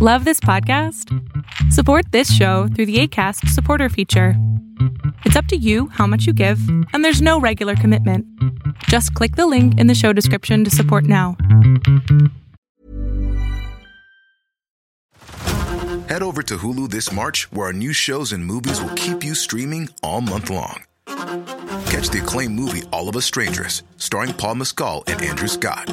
Love this podcast? Support this show through the ACAST supporter feature. It's up to you how much you give, and there's no regular commitment. Just click the link in the show description to support now. Head over to Hulu this March, where our new shows and movies will keep you streaming all month long. Catch the acclaimed movie All of Us Strangers, starring Paul Mescal and Andrew Scott.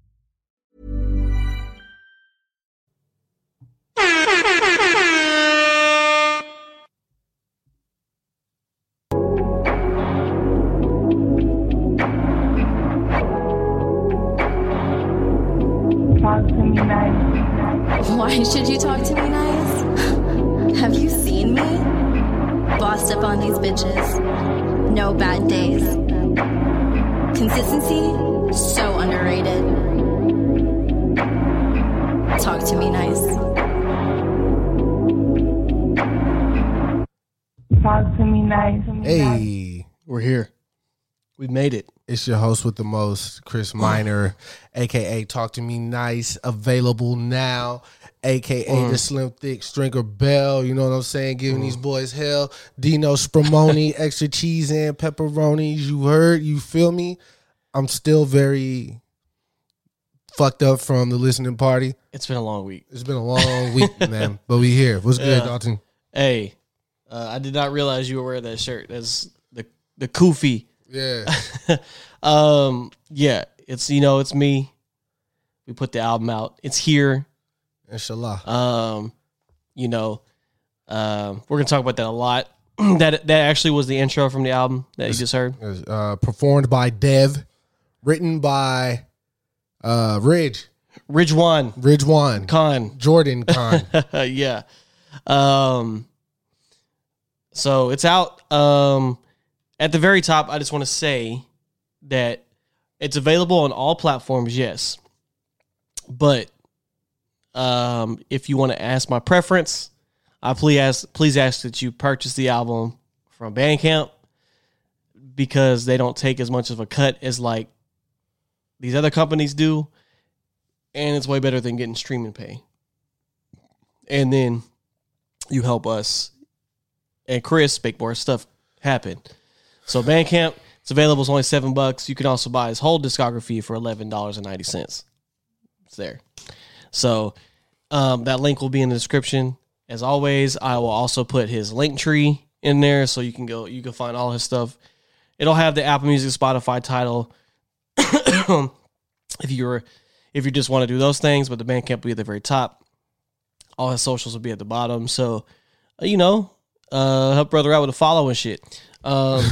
We made it. It's your host with the most, Chris Minor, aka Talk to Me Nice, available now, aka Mm. the Slim Thick Stringer Bell. You know what I'm saying? Giving these boys hell. Dino Spumoni, extra cheese and pepperonis. You heard? You feel me? I'm still very fucked up from the listening party. It's been a long week. It's been a long week, man, but we here. What's good, Yeah. Dalton? Hey, uh, I did not realize you were wearing that shirt. That's the the Koofy. Yeah, um, yeah, it's you know it's me. We put the album out. It's here. inshallah. Um, you know, um, we're gonna talk about that a lot. that that actually was the intro from the album that you just heard. Uh, performed by Dev, written by uh, Ridge, Ridge One Ridge One, Con. Jordan Khan. yeah. Um so it's out. Um at the very top, I just want to say that it's available on all platforms, yes. But um if you want to ask my preference, I please ask please ask that you purchase the album from Bandcamp because they don't take as much of a cut as like these other companies do. And it's way better than getting streaming pay and then you help us and Chris make more stuff happen. So Bandcamp, it's available. It's only seven bucks. You can also buy his whole discography for eleven dollars and ninety cents. It's there. So um, that link will be in the description. As always, I will also put his link tree in there so you can go. You can find all his stuff. It'll have the Apple Music, Spotify title. if you're if you just want to do those things, but the Bandcamp will be at the very top all his socials will be at the bottom. So, you know, uh, help brother out with a follow and shit. Um,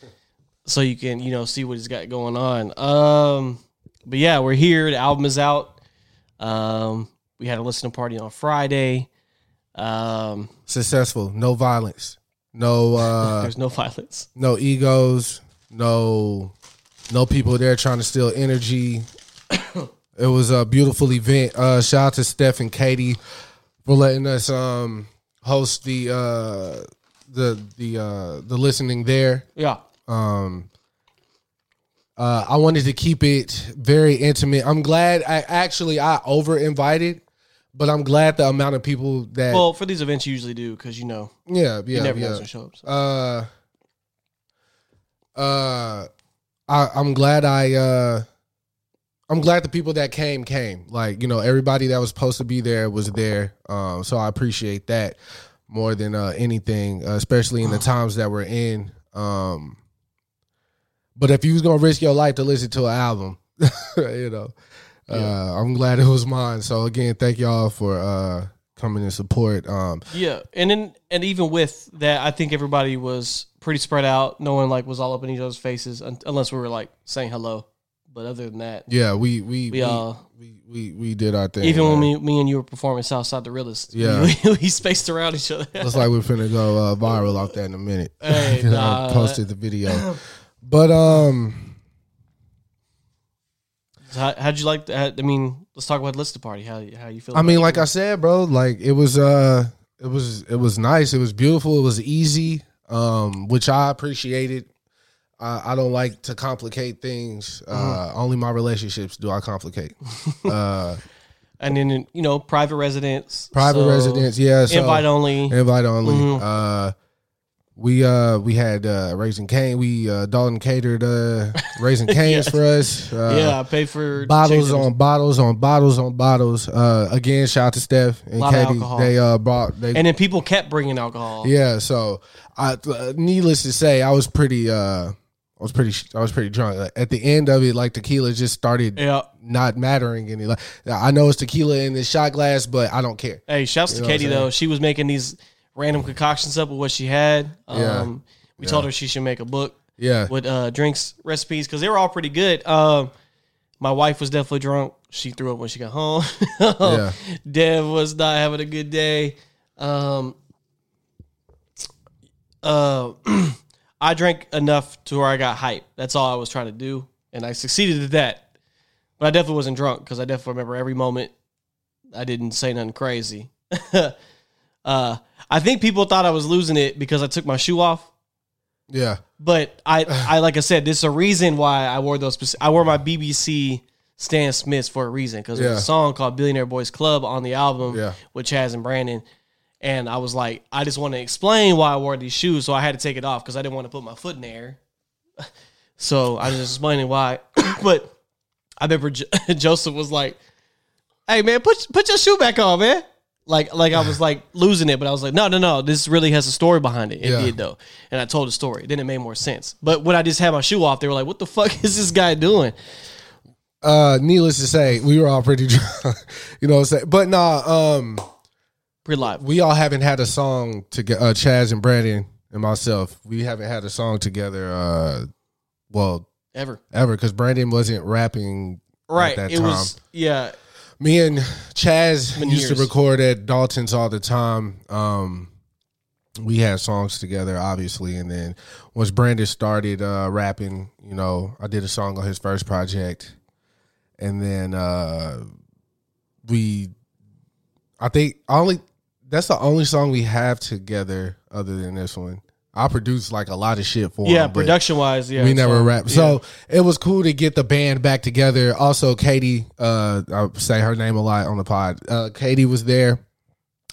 so you can, you know, see what he's got going on. Um, but yeah, we're here. The album is out. Um, we had a listening party on Friday. Um, Successful. No violence. No uh there's no violence. no egos. No no people there trying to steal energy. it was a beautiful event. Uh shout out to Steph and Katie for letting us um host the uh the the uh the listening there. Yeah. Um uh, I wanted to keep it very intimate. I'm glad I actually I over invited, but I'm glad the amount of people that Well, for these events, you usually do because you know yeah you yeah never know yeah. gonna show up. so. Uh, uh, I, I'm glad I, uh, I'm glad the people that came came. Like you know, everybody that was supposed to be there was there. Um, so I appreciate that more than uh, anything, uh, especially in the times that we're in. Um, but if you was gonna risk your life to listen to an album, you know, uh, I'm glad it was mine. So again, thank y'all for uh, coming and support. Um, Yeah, and then and even with that, I think everybody was pretty spread out. No one like was all up in each other's faces, un- unless we were like saying hello. But other than that, yeah, we we We we, all- we, we, we did our thing. even when me, me and you were performing Southside the Realist, Yeah. we, we spaced around each other. Looks like we're finna go uh, viral off that in a minute. Hey, nah. I posted the video, but um, So how, how'd you like that? I mean, let's talk about Lister Party. How how you feel? I mean, like I said, bro, like it was uh it was it was nice. It was beautiful. It was easy. Um, which I appreciated. I, I don't like to complicate things. Uh Mm-hmm. only my relationships do I complicate. uh and then you know, private residence, private so residence, yeah. So invite only. invite only. Mhm. Uh we uh we had uh Raising Cane. We uh Dalton catered uh Raising Canes for us. Uh, yeah, I paid for bottles on bottles on bottles on bottles. Uh, again, shout out to Steph and Katie. They uh brought they and then people kept bringing alcohol. yeah. So I, uh, needless to say, I was pretty uh I was pretty I was pretty drunk. Like, at the end of it, like tequila just started Yeah. not mattering any. Like I know it's tequila in this shot glass, but I don't care. Hey, shouts You to know what I'm Katie though. She was making these random concoctions up with what she had. Um, Yeah. We told her she should make a book Yeah, with uh, drinks recipes because they were all pretty good. Um, my wife was definitely drunk. She threw up when she got home. Yeah. Dev was not having a good day. Um, uh, I drank enough to where I got hype. That's all I was trying to do, and I succeeded at that. But I definitely wasn't drunk because I definitely remember every moment. I didn't say nothing crazy. uh, I think people thought I was losing it because I took my shoe off. yeah, But I, I like I said, there's a reason why I wore those. speci- I wore my BBC Stan Smiths for a reason because there's a song called "Billionaire Boys Club" on the album Yeah. with Chaz and Brandon, and I was like, I just want to explain why I wore these shoes, so I had to take it off because I didn't want to put my foot in the air. so I was just explaining why. but I remember Jo- Joseph was like, "Hey man, put put your shoe back on, man." Like like I was like losing it, but I was like, no, no, no. This really has a story behind it. It Yeah. did though, and I told the story. Then it made more sense. But when I just had my shoe off, they were like, "What the fuck is this guy doing?" Uh, needless to say, we were all pretty drunk. you know what I'm saying? But nah, um, Pretty live. we all haven't had a song together. Uh, Chaz and Brandon and myself, we haven't had a song together. Uh, well, Ever ever because Brandon wasn't rapping right? that It time. was yeah. Me and Chaz used to record at Dalton's all the time. Um, we had songs together, obviously, and then once Brandon started uh, rapping, you know, I did a song on his first project, and then uh, we, I think, only that's the only song we have together other than this one. I produced like a lot of shit for Yeah, him, production wise, yeah. we never so, rap. yeah. So it was cool to get the band back together. Also, Katie, uh, I say her name a lot on the pod. Uh, Katie was there,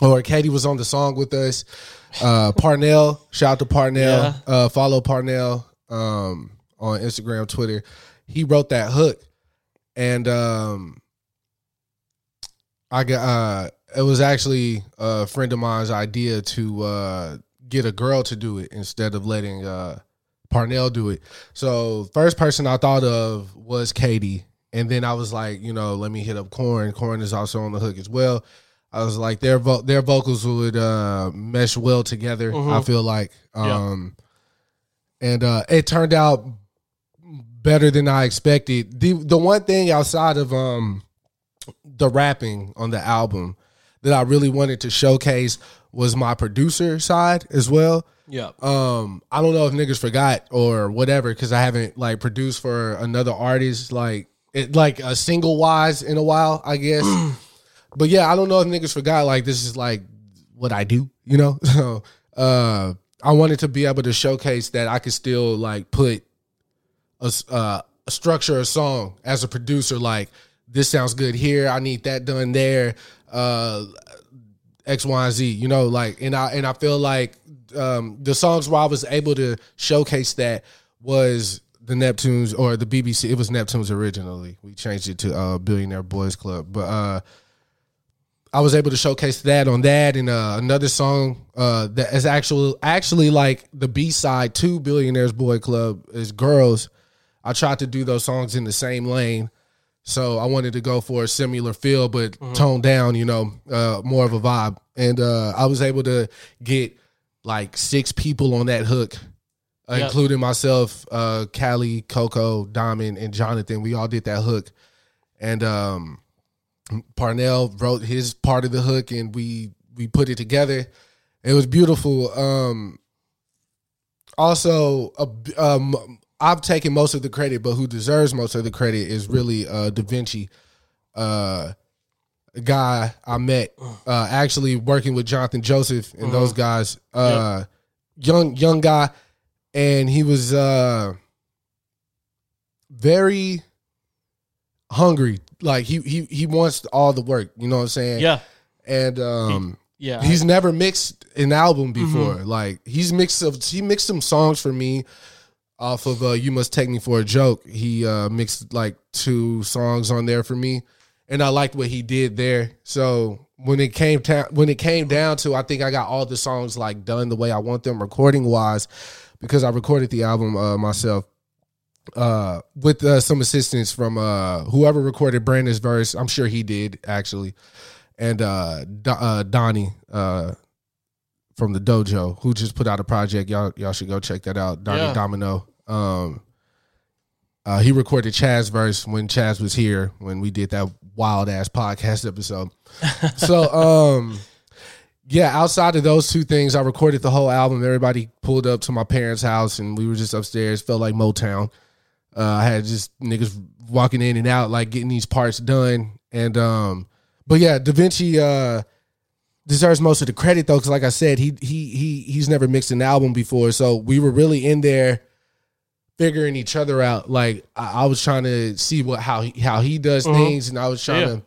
or Katie was on the song with us. Uh, Parnell, shout out to Parnell. Yeah. Uh, follow Parnell um, on Instagram, Twitter. He wrote that hook, and um, I got. Uh, it was actually a friend of mine's idea to uh, get a girl to do it instead of letting uh, Parnell do it. So first person I thought of was Katie, and then I was like, you know, let me hit up Corn. Corn is also on the hook as well. I was like, their vo- their vocals would uh, mesh well together. I feel like, um, and uh, it turned out better than I expected. the The one thing outside of um the rapping on the album that I really wanted to showcase was my producer side as well. yeah, Um, I don't know if niggas forgot or whatever because I haven't like produced for another artist like it like a single wise in a while, I guess. but yeah, I don't know if niggas forgot like this is like what I do, you know. So uh, I wanted to be able to showcase that I could still like put a, uh, a structure a song as a producer like this sounds good here. I need that done there uh x y and z you know like and i and i feel like um the songs where i was able to showcase that was the neptunes or the bbc it was neptunes originally. We changed it to uh billionaire boys club. But uh I was able to showcase that on that and uh, another song uh, that is actually actually like the B side to Billionaires Boy Club is Girls. I tried to do those songs in the same lane, so I wanted to go for a similar feel but toned down, you know, uh, more of a vibe. And uh, I was able to get like six people on that hook, uh, Yep. including myself, uh, Callie, Coco, Diamond, and Jonathan. We all did that hook, and um, Parnell wrote his part of the hook and we we put it together. It was beautiful. Um also a, um I've taken most of the credit, but who deserves most of the credit is really uh Da Vinci. Uh guy I met uh actually working with Jonathan Joseph and those guys. Uh young young guy and he was uh very hungry. Like he he he wants all the work, you know what I'm saying? Yeah. And um Yeah. he's never mixed an album before. Mm-hmm. Like he's mixed of he mixed some songs for me off of uh You Must Take Me for a Joke. He uh mixed like two songs on there for me and I liked what he did there. So when it came ta- when it came down to I think I got all the songs like done the way I want them recording wise because I recorded the album uh myself uh with uh, some assistance from uh whoever recorded Brandon's verse. I'm sure he did actually. And uh, Do- uh Donnie uh from the dojo who just put out a project. Y'all y'all should go check that out. Donnie Yeah. Domino. Um uh, he recorded Chaz's verse when Chaz was here when we did that wild ass podcast episode. so um yeah, outside of those two things, I recorded the whole album. Everybody pulled up to my parents' house and we were just upstairs. Felt like Motown. Uh, I had just niggas walking in and out, like getting these parts done. And um, but yeah, Da Vinci uh deserves most of the credit though, because like I said, he he he he's never mixed an album before, so we were really in there figuring each other out. Like I, I was trying to see what how he how he does things, and I was trying Yeah. to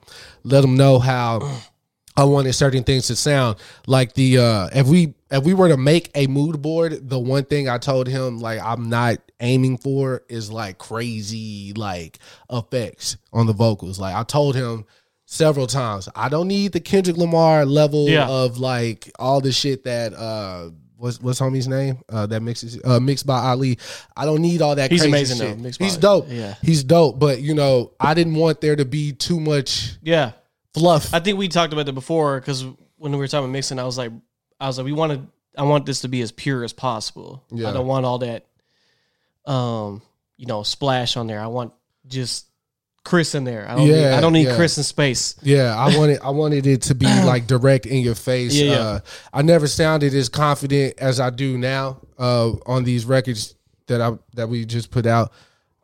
let him know how I wanted certain things to sound. Like the uh if we if we were to make a mood board, the one thing I told him like I'm not aiming for is like crazy like effects on the vocals. Like I told him several times, I don't need the Kendrick Lamar level Yeah. of like all the shit that uh what's what's homie's name? Uh that mixes uh mixed by Ali. I don't need all that He's crazy amazing, shit. though, mixed by He's dope. Yeah. He's dope, but you know, I didn't want there to be too much yeah. fluff. I think we talked about that before because when we were talking about mixing, I was like, I was like, we want to, I want this to be as pure as possible. Yeah. I don't want all that, um, you know, splash on there. I want just Chris in there. I don't need, Yeah, I don't need yeah. Chris in space. Yeah, I wanted I wanted it to be like direct in your face. Yeah, yeah. Uh, I never sounded as confident as I do now uh, on these records that I that we just put out.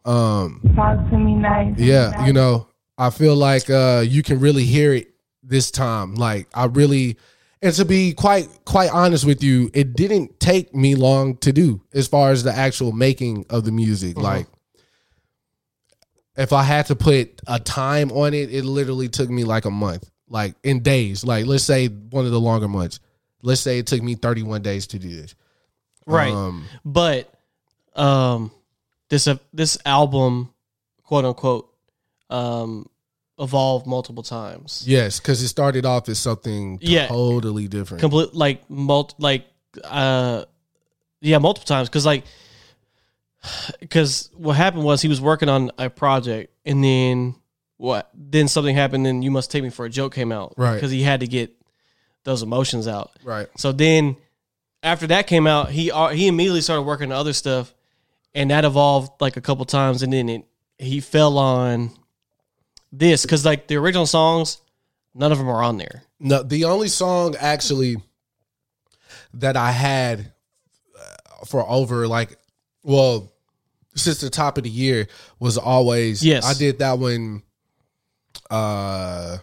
Um, Talk to me nice. yeah, you know, I feel like uh, you can really hear it this time. Like I really, and to be quite quite honest with you, it didn't take me long to do as far as the actual making of the music. Like if I had to put a time on it, it literally took me like a month, like in days. Like let's say one of the longer months. Let's say it took me 31 days to do this. Right. Um, but, um, this, uh, this album, quote unquote, um, evolved multiple times. yes, because it started off as something Yeah. totally different. complete like mult like uh yeah multiple times because like because what happened was he was working on a project and then what then something happened and you must take me for a joke came out Right. because he had to get those emotions out right. so then after that came out he uh, he immediately started working on other stuff and that evolved like a couple times and then it he fell on this because like the original songs none of them are on there No, the only song actually that I had uh, for over like, well, since the top of the year was always. Yes. I did that one. Uh,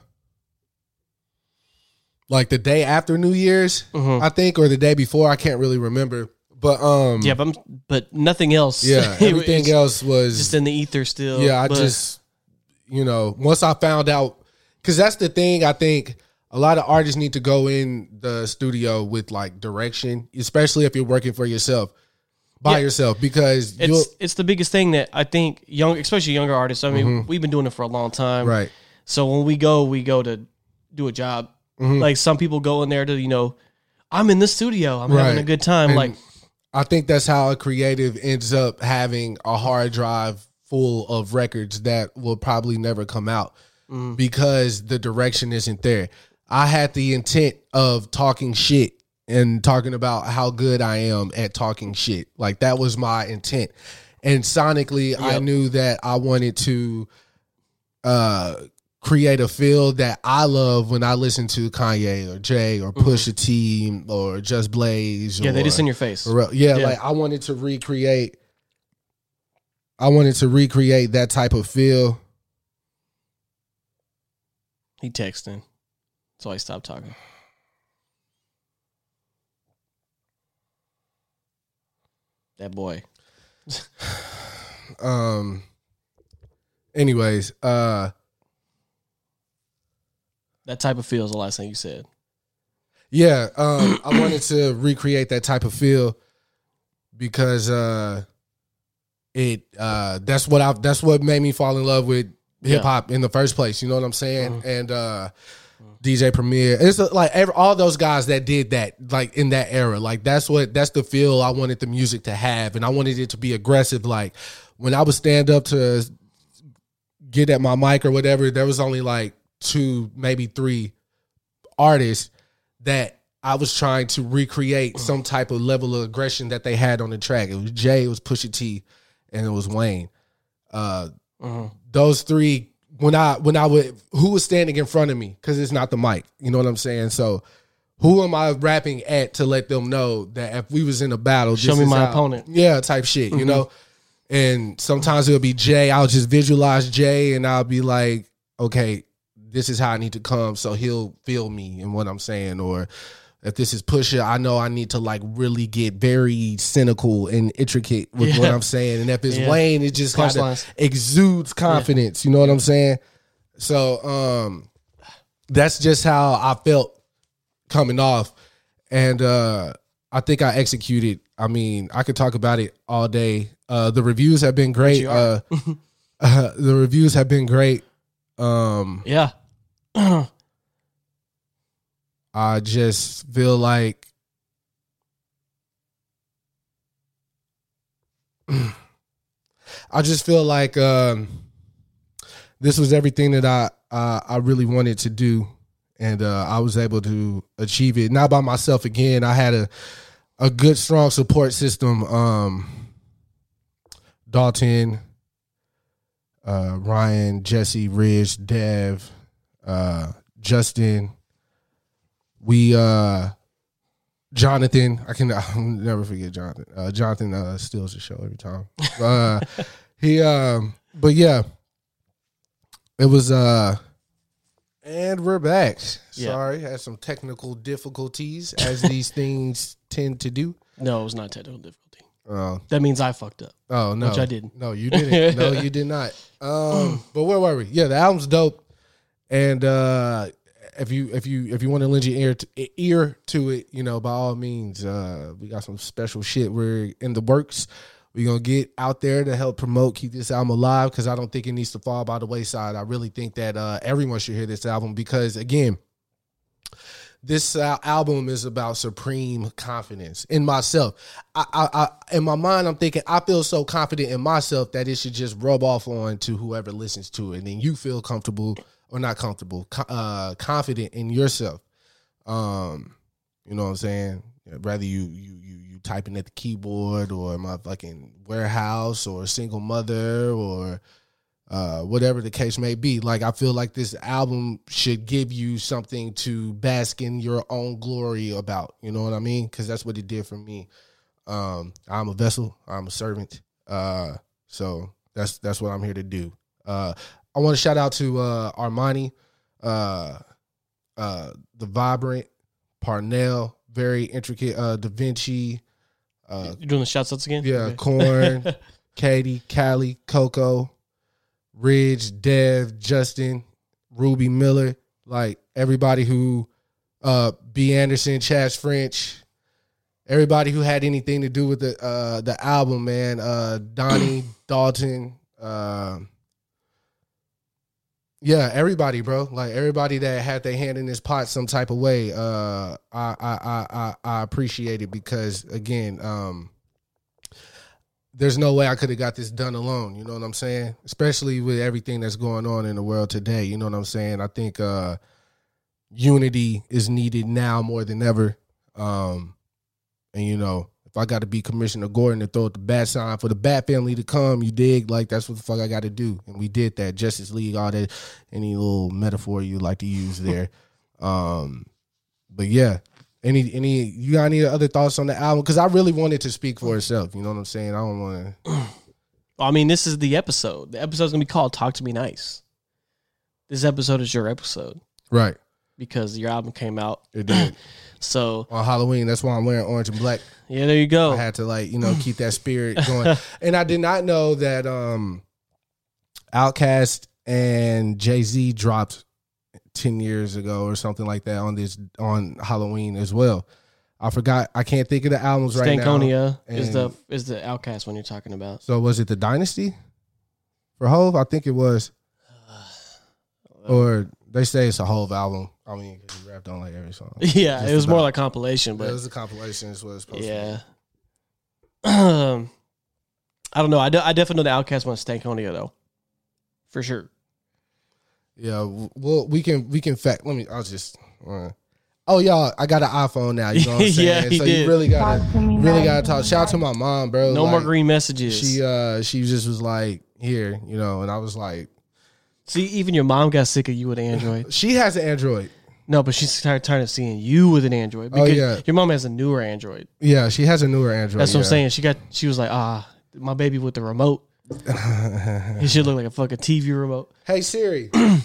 like the day after New Year's, Mhm. I think, or the day before. I can't really remember, but um, Yeah, but I'm, but nothing else. yeah, everything else was just in the ether still. yeah, I but- just you know once I found out because that's the thing I think a lot of artists need to go in the studio with like direction, especially if you're working for yourself by Yeah. yourself because it's it's the biggest thing that I think young, especially younger artists. I mean, we've been doing it for a long time, Mm-hmm. right. So when we go, we go to do a job. Mm-hmm. Like some people go in there to you know, I'm in the studio. I'm having a good time. And like I think that's how a creative ends up having a hard drive full of records that will probably never come out Mm. because the direction isn't there. I had the intent of talking shit and talking about how good I am at talking shit. Like that was my intent. And sonically, I knew that I wanted to uh create a feel that I love when I listen to Kanye or Jay or Pusha T or Just Blaze. Mm-hmm. yeah, they just in your face. Pharrell. Yeah, Yeah. like I wanted to recreate I wanted to recreate that type of feel. He texting. So I stopped talking. That boy. Um anyways, uh That type of feel is the last thing you said. Yeah, um, I wanted to recreate that type of feel because uh, it uh, that's what I that's what made me fall in love with hip hop in the first place. You know what I'm saying? And uh, DJ Premier, it's uh, like every, all those guys that did that, like in that era, like that's what that's the feel I wanted the music to have, and I wanted it to be aggressive. Like when I would stand up to get at my mic or whatever, there was only like two, maybe three artists that I was trying to recreate some type of level of aggression that they had on the track. It was Jay, it was Pusha T, and it was Wayne. Uh, Those three, when I when I would, who was standing in front of me? Because it's not the mic. You know what I'm saying? So. Who am I rapping at to let them know that if we was in a battle, Show this me is my how- opponent. Yeah, type shit. You know, mm-hmm. and sometimes it'll be Jay. I'll just visualize Jay, and I'll be like, okay, this is how I need to come, so he'll feel me and what I'm saying. Or if this is Pusha, I know I need to like really get very cynical and intricate with what I'm saying. And if it's Yeah. Wayne, it just kind of exudes confidence. You know what I'm saying? So um, that's just how I felt coming off, and uh, I think I executed. I mean, I could talk about it all day. Uh, the reviews have been great. Uh, uh, the reviews have been great. Um, Yeah. I just feel like I just feel like um, this was everything that I uh, I really wanted to do, and uh, I was able to achieve it. Not by myself again. I had a a good, strong support system. Um, Dalton, uh, Ryan, Jesse, Ridge, Dev, uh, Justin. We uh, Jonathan. I can I'll never forget Jonathan. Uh, Jonathan uh, steals the show every time. Uh, he um, but yeah, it was uh. And we're back. Yeah. Sorry, had some technical difficulties as these things tend to do. No, it was not technical difficulty. Oh, That means I fucked up. Oh no, Which I didn't. No, you didn't. no, you did not. Um, but where were we? Yeah, the album's dope. And uh, if you if you if you want to lend your ear to, ear to it, you know, by all means, uh, we got some special shit. We're in the works. We're gonna get out there to help promote, keep this album alive because I don't think it needs to fall by the wayside. I really think that uh, everyone should hear this album because again, this uh, album is about supreme confidence in myself. I, I, I, in my mind, I'm thinking I feel so confident in myself that it should just rub off on to whoever listens to it, and then you feel comfortable or not comfortable, co- uh, confident in yourself. Um, you know what I'm saying? Rather you you you you typing at the keyboard or my fucking warehouse or single mother or uh, whatever the case may be. Like I feel like this album should give you something to bask in your own glory about. You know what I mean? Because that's what it did for me. Um, I'm a vessel. I'm a servant. Uh, so that's that's what I'm here to do. Uh, I want to shout out to uh, Armani, uh, uh, the Vibrant, Parnell, very intricate, uh, Da Vinci. Uh, You're doing the shots outs again? yeah, Okay. Corn, Katie, Callie, Coco, Ridge, Dev, Justin, Ruby Miller, like everybody who uh B. Anderson, Chaz French, everybody who had anything to do with the uh the album, man. Uh Donnie, Dalton, um yeah, everybody, bro. Like everybody that had their hand in this pot some type of way. Uh I I I I, appreciate it because again, um there's no way I could have got this done alone. You know what I'm saying? Especially with everything that's going on in the world today. You know what I'm saying? I think uh, unity is needed now more than ever. Um, and you know, if I got to be Commissioner Gordon to throw up the bat sign for the Bat family to come, you dig? Like that's what the fuck I got to do. And we did that. Justice League, all that, any little metaphor you like to use there. um, but yeah, any any you got any other thoughts on the album? Because I really wanted to speak for itself. You know what I'm saying? I don't want to. I mean, this is the episode. The episode's gonna be called "Talk to Me Nice." This episode is your episode Right. because your album came out. It did. So On Halloween, that's why I'm wearing orange and black. yeah, there you go. I had to like, you know, keep that spirit going. and I did not know that um OutKast and Jay-Z dropped 10 years ago or something like that on this on Halloween as well. I forgot I can't think of the albums right now. Stankonia is the is the OutKast one you're talking about. So was it the Dynasty for Hove? I think it was. Or they say it's a Hove album. I mean, he rapped on like every song. Yeah, Just it was more like compilation, But it was a compilation. Is what it's supposed to yeah. Um, I don't know. I, de- I definitely know the OutKast one Stankonia though, for sure. Yeah, well, we can we can fact. Let me. I'll just. Uh, oh, y'all, I got an iPhone now. You know what I'm saying? Yeah, he so did. you really gotta Talk to me really gotta talk. Shout out to my mom, bro. No more green messages. She uh she just was like here, you know, and I was like, See, even your mom got sick of you with Android. she has an Android. no, but she's tired, tired of seeing you with an Android Oh, because yeah. your mom has a newer Android. Yeah, she has a newer Android. That's what I'm yeah. saying. She got. She was like, ah, my baby with the remote. He should look like a fucking TV remote. Hey Siri,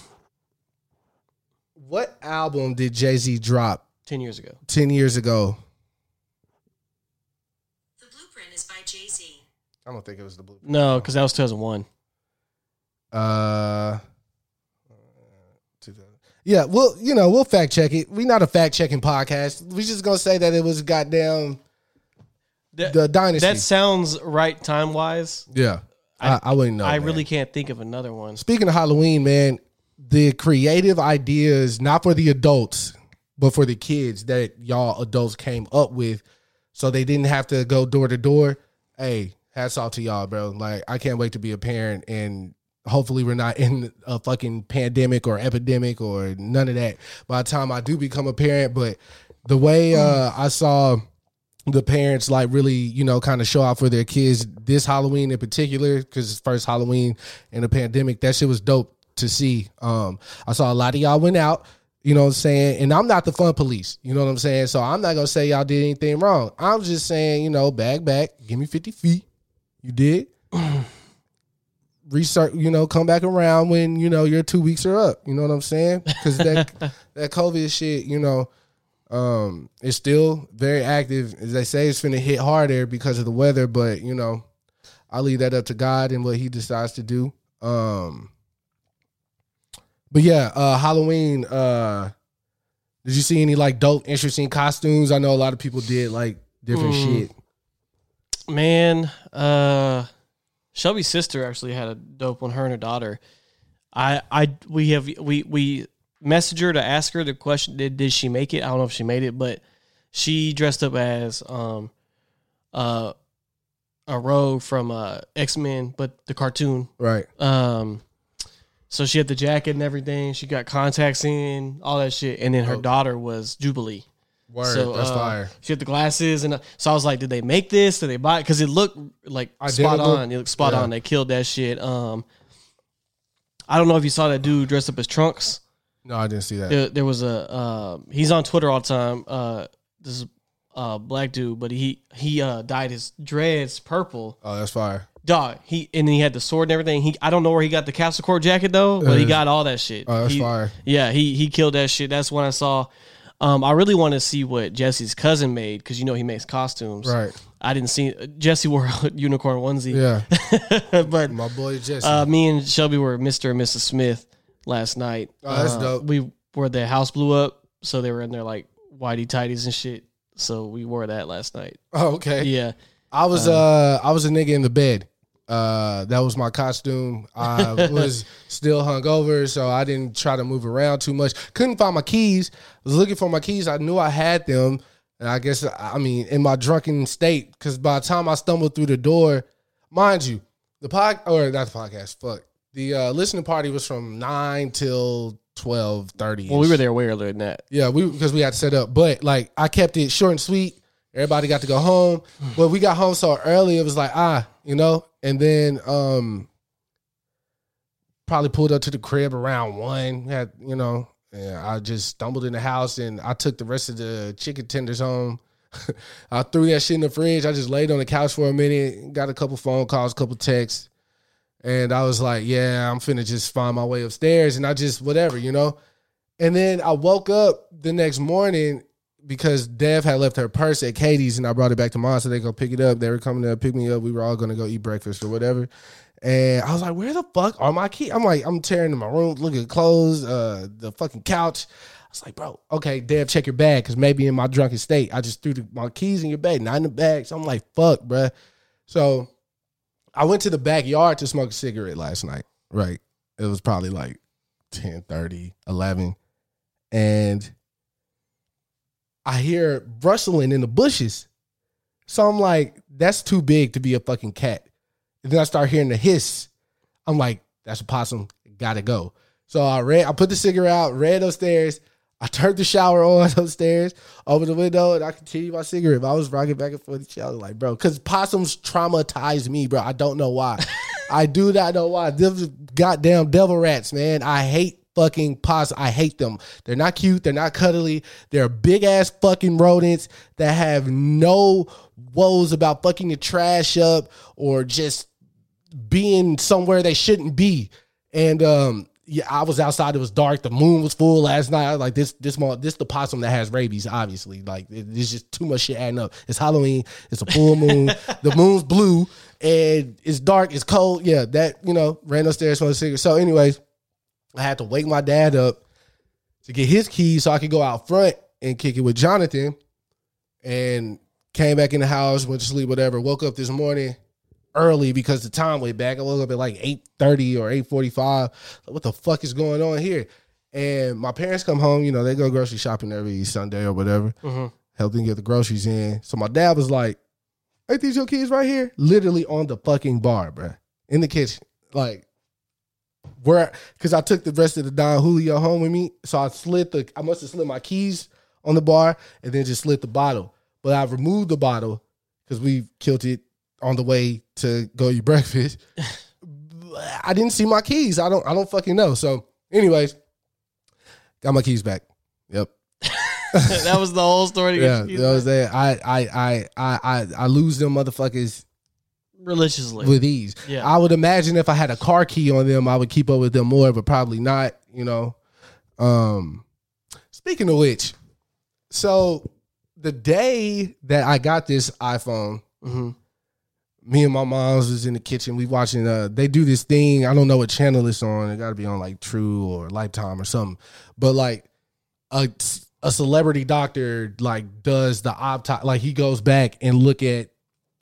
what album did Jay Z drop Ten years ago. ten years ago? The blueprint is by Jay Z. I don't think it was the blueprint. No, because that was 2001. Uh, 2000. yeah. Well, you know, we'll fact check it. We're not a fact checking podcast. We're just gonna say that it was goddamn That, the dynasty. that sounds right time wise. yeah. I, I, wouldn't know. I man. really can't think of another one. Speaking of Halloween, man, the creative ideas, not for the adults, but for the kids that y'all adults came up with, so they didn't have to go door to door. Hey, hats off to y'all, bro. Like, I can't wait to be a parent, and hopefully, we're not in a fucking pandemic or epidemic or none of that by the time I do become a parent. But the way uh, I saw the parents like really you know kind of show out for their kids this halloween in particular because it's first halloween in a pandemic that shit was dope to see. Um i saw a lot of y'all went out you know what i'm saying? And i'm not the fun police you know what i'm saying? So i'm not gonna say y'all did anything wrong. I'm just saying you know bag back give me 50 feet. You did restart you know come back around when you know your two weeks are up you know what i'm saying because that that covid shit you know um, it's still very active. As they say, it's going to hit harder because of the weather, but you know, I leave that up to God and what He decides to do. Um, but yeah, uh, Halloween. Uh, did you see any like dope, interesting costumes? I know a lot of people did like different Mm. shit. Man, uh, Shelby's sister actually had a dope one. Her and her daughter. I, I, we have we we messaged her to ask her the question. Did did she make it? I don't know if she made it, but she dressed up as um, uh, a rogue from uh X Men, but the cartoon. Right. Um, so she had the jacket and everything. She got contacts in, all that shit, and then her Oh. daughter was Jubilee. Word. So, That's uh, fire. She had the glasses, and uh, so I was like, "Did they make this? Did they buy it? Because it looked like spot on. It looked spot Yeah. on. They killed that shit. Um, I don't know if you saw that dude dressed up as Trunks. No, I didn't see that. There, there was a uh, he's on Twitter all the time. Uh, this is uh black dude, but he he uh dyed his dreads purple. Oh, that's fire. Dog, he and then he had the sword and everything. He I don't know where he got the Capsule Corp jacket though, but he Uh, got all that shit. Oh, that's He- fire. yeah, he he killed that shit. That's when I saw. Um, I really want to see what Jesse's cousin made because you know he makes costumes. Right. I didn't see Jesse wore a unicorn onesie. Yeah. but My boy Jesse. uh, me and Shelby were Mr. and Mrs. Smith last night. Oh, that's Uh, dope. We where the house blew up, so they were in there like whitey tighties and shit. So we wore that last night. oh, okay. Yeah, I was uh I was a nigga in the bed. Uh that was my costume. I was still hungover, so I didn't try to move around too much. Couldn't find my keys. Was looking for my keys. I knew I had them. And I guess I mean in my drunken state, because by the time I stumbled through the door, mind you, the pod or not the podcast, fuck. The uh listening party was from nine till twelve thirty. well, we were there way earlier than that. Yeah, we because we had to set up, but like I kept it short and sweet. Everybody got to go home. But we got home so early, it was like ah, you know. And then um, probably pulled up to the crib around one. Had you know, I just stumbled in the house and I took the rest of the chicken tenders home. I threw that shit in the fridge. I just laid on the couch for a minute, got a couple phone calls, a couple texts, And I was like, yeah, I'm finna just find my way upstairs. And I just, whatever, you know? And then I woke up the next morning because Dev had left her purse at Katie's and I brought it back to mine so they go pick it up. They were coming to pick me up. We were all gonna go eat breakfast or whatever. And I was like, where the fuck are my keys? I'm like, I'm tearing in my room, looking at clothes, uh, the fucking couch. I was like, bro, okay, Dev, check your bag because maybe in my drunken state, I just threw the, my keys in your bag, not in the bag. So I'm like, fuck, bruh. So I went to the backyard to smoke a cigarette last night, right? It was probably like 10, 30, 11. And I hear rustling in the bushes. So I'm like, that's too big to be a fucking cat. And then I start hearing the hiss. I'm like, that's a possum. Gotta go. So I ran, I put the cigarette out, ran upstairs. I turned the shower on upstairs, opened the window, and I continued my cigarette. But I was rocking back and forth. the shower, like, bro, because possums traumatized me, bro. I don't know why. I do not know why. Them goddamn devil rats, man. I hate fucking possums. I hate them. They're not cute. They're not cuddly. They're big ass fucking rodents that have no woes about fucking the trash up or just being somewhere they shouldn't be. And um, yeah, I was outside. It was dark. The moon was full last night. I was like, this, this, this, the possum that has rabies. Obviously, like it, it's just too much shit adding up. It's Halloween. It's a full moon. the moon's blue, and it's dark. It's cold. Yeah, that you know, ran upstairs for a cigarette. So, anyways, I had to wake my dad up to get his keys so I could go out front and kick it with Jonathan. And came back in the house, went to sleep, whatever. Woke up this morning early because the time went back. I woke up at like 8.30 or 8.45. Like, what the fuck is going on here? And my parents come home, you know, they go grocery shopping every Sunday or whatever. Mm-hmm. Help them get the groceries in. So my dad was like, ain't these your kids right here? Literally on the fucking bar, bruh. In the kitchen. Like, where because I took the rest of the Don Julio home with me. So I slid the I must have slid my keys on the bar and then just slid the bottle. But I removed the bottle because we killed it on the way to go eat breakfast. I didn't see my keys. I don't I don't fucking know. So, anyways, got my keys back. Yep. that was the whole story. to Yeah. you You know what I'm saying? I I I I I I lose them motherfuckers religiously. with ease. Yeah. I would imagine if I had a car key on them, I would keep up with them more, but probably not, you know. Um speaking of which, so the day that I got this iPhone, Mhm. me and my moms was in the kitchen. We watching uh they do this thing. I don't know what channel it's on. It gotta be on like True or Lifetime or something. But like a a celebrity doctor like does the autopsy like he goes back and look at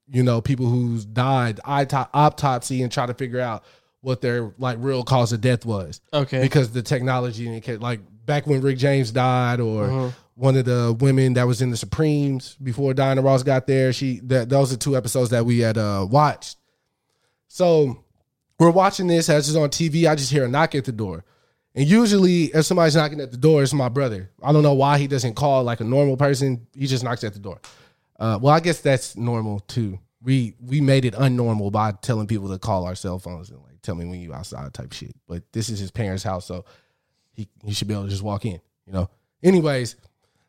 you know people who's died auto- autopsy and try to figure out what their like real cause of death was. Okay. because the technology and like back when Rick James died or Uh-huh. one of the women that was in the Supremes before Diana Ross got there she that those are two episodes that we had uh watched. So we're watching this as it's on TV I just hear a knock at the door. And usually if somebody's knocking at the door it's my brother. I don't know why he doesn't call like a normal person. He just knocks at the door uh well I guess that's normal too we we made it unnormal by telling people to call our cell phones and like tell me when you outside type shit but this is his parents house so he he should be able to just walk in, you know. Anyways,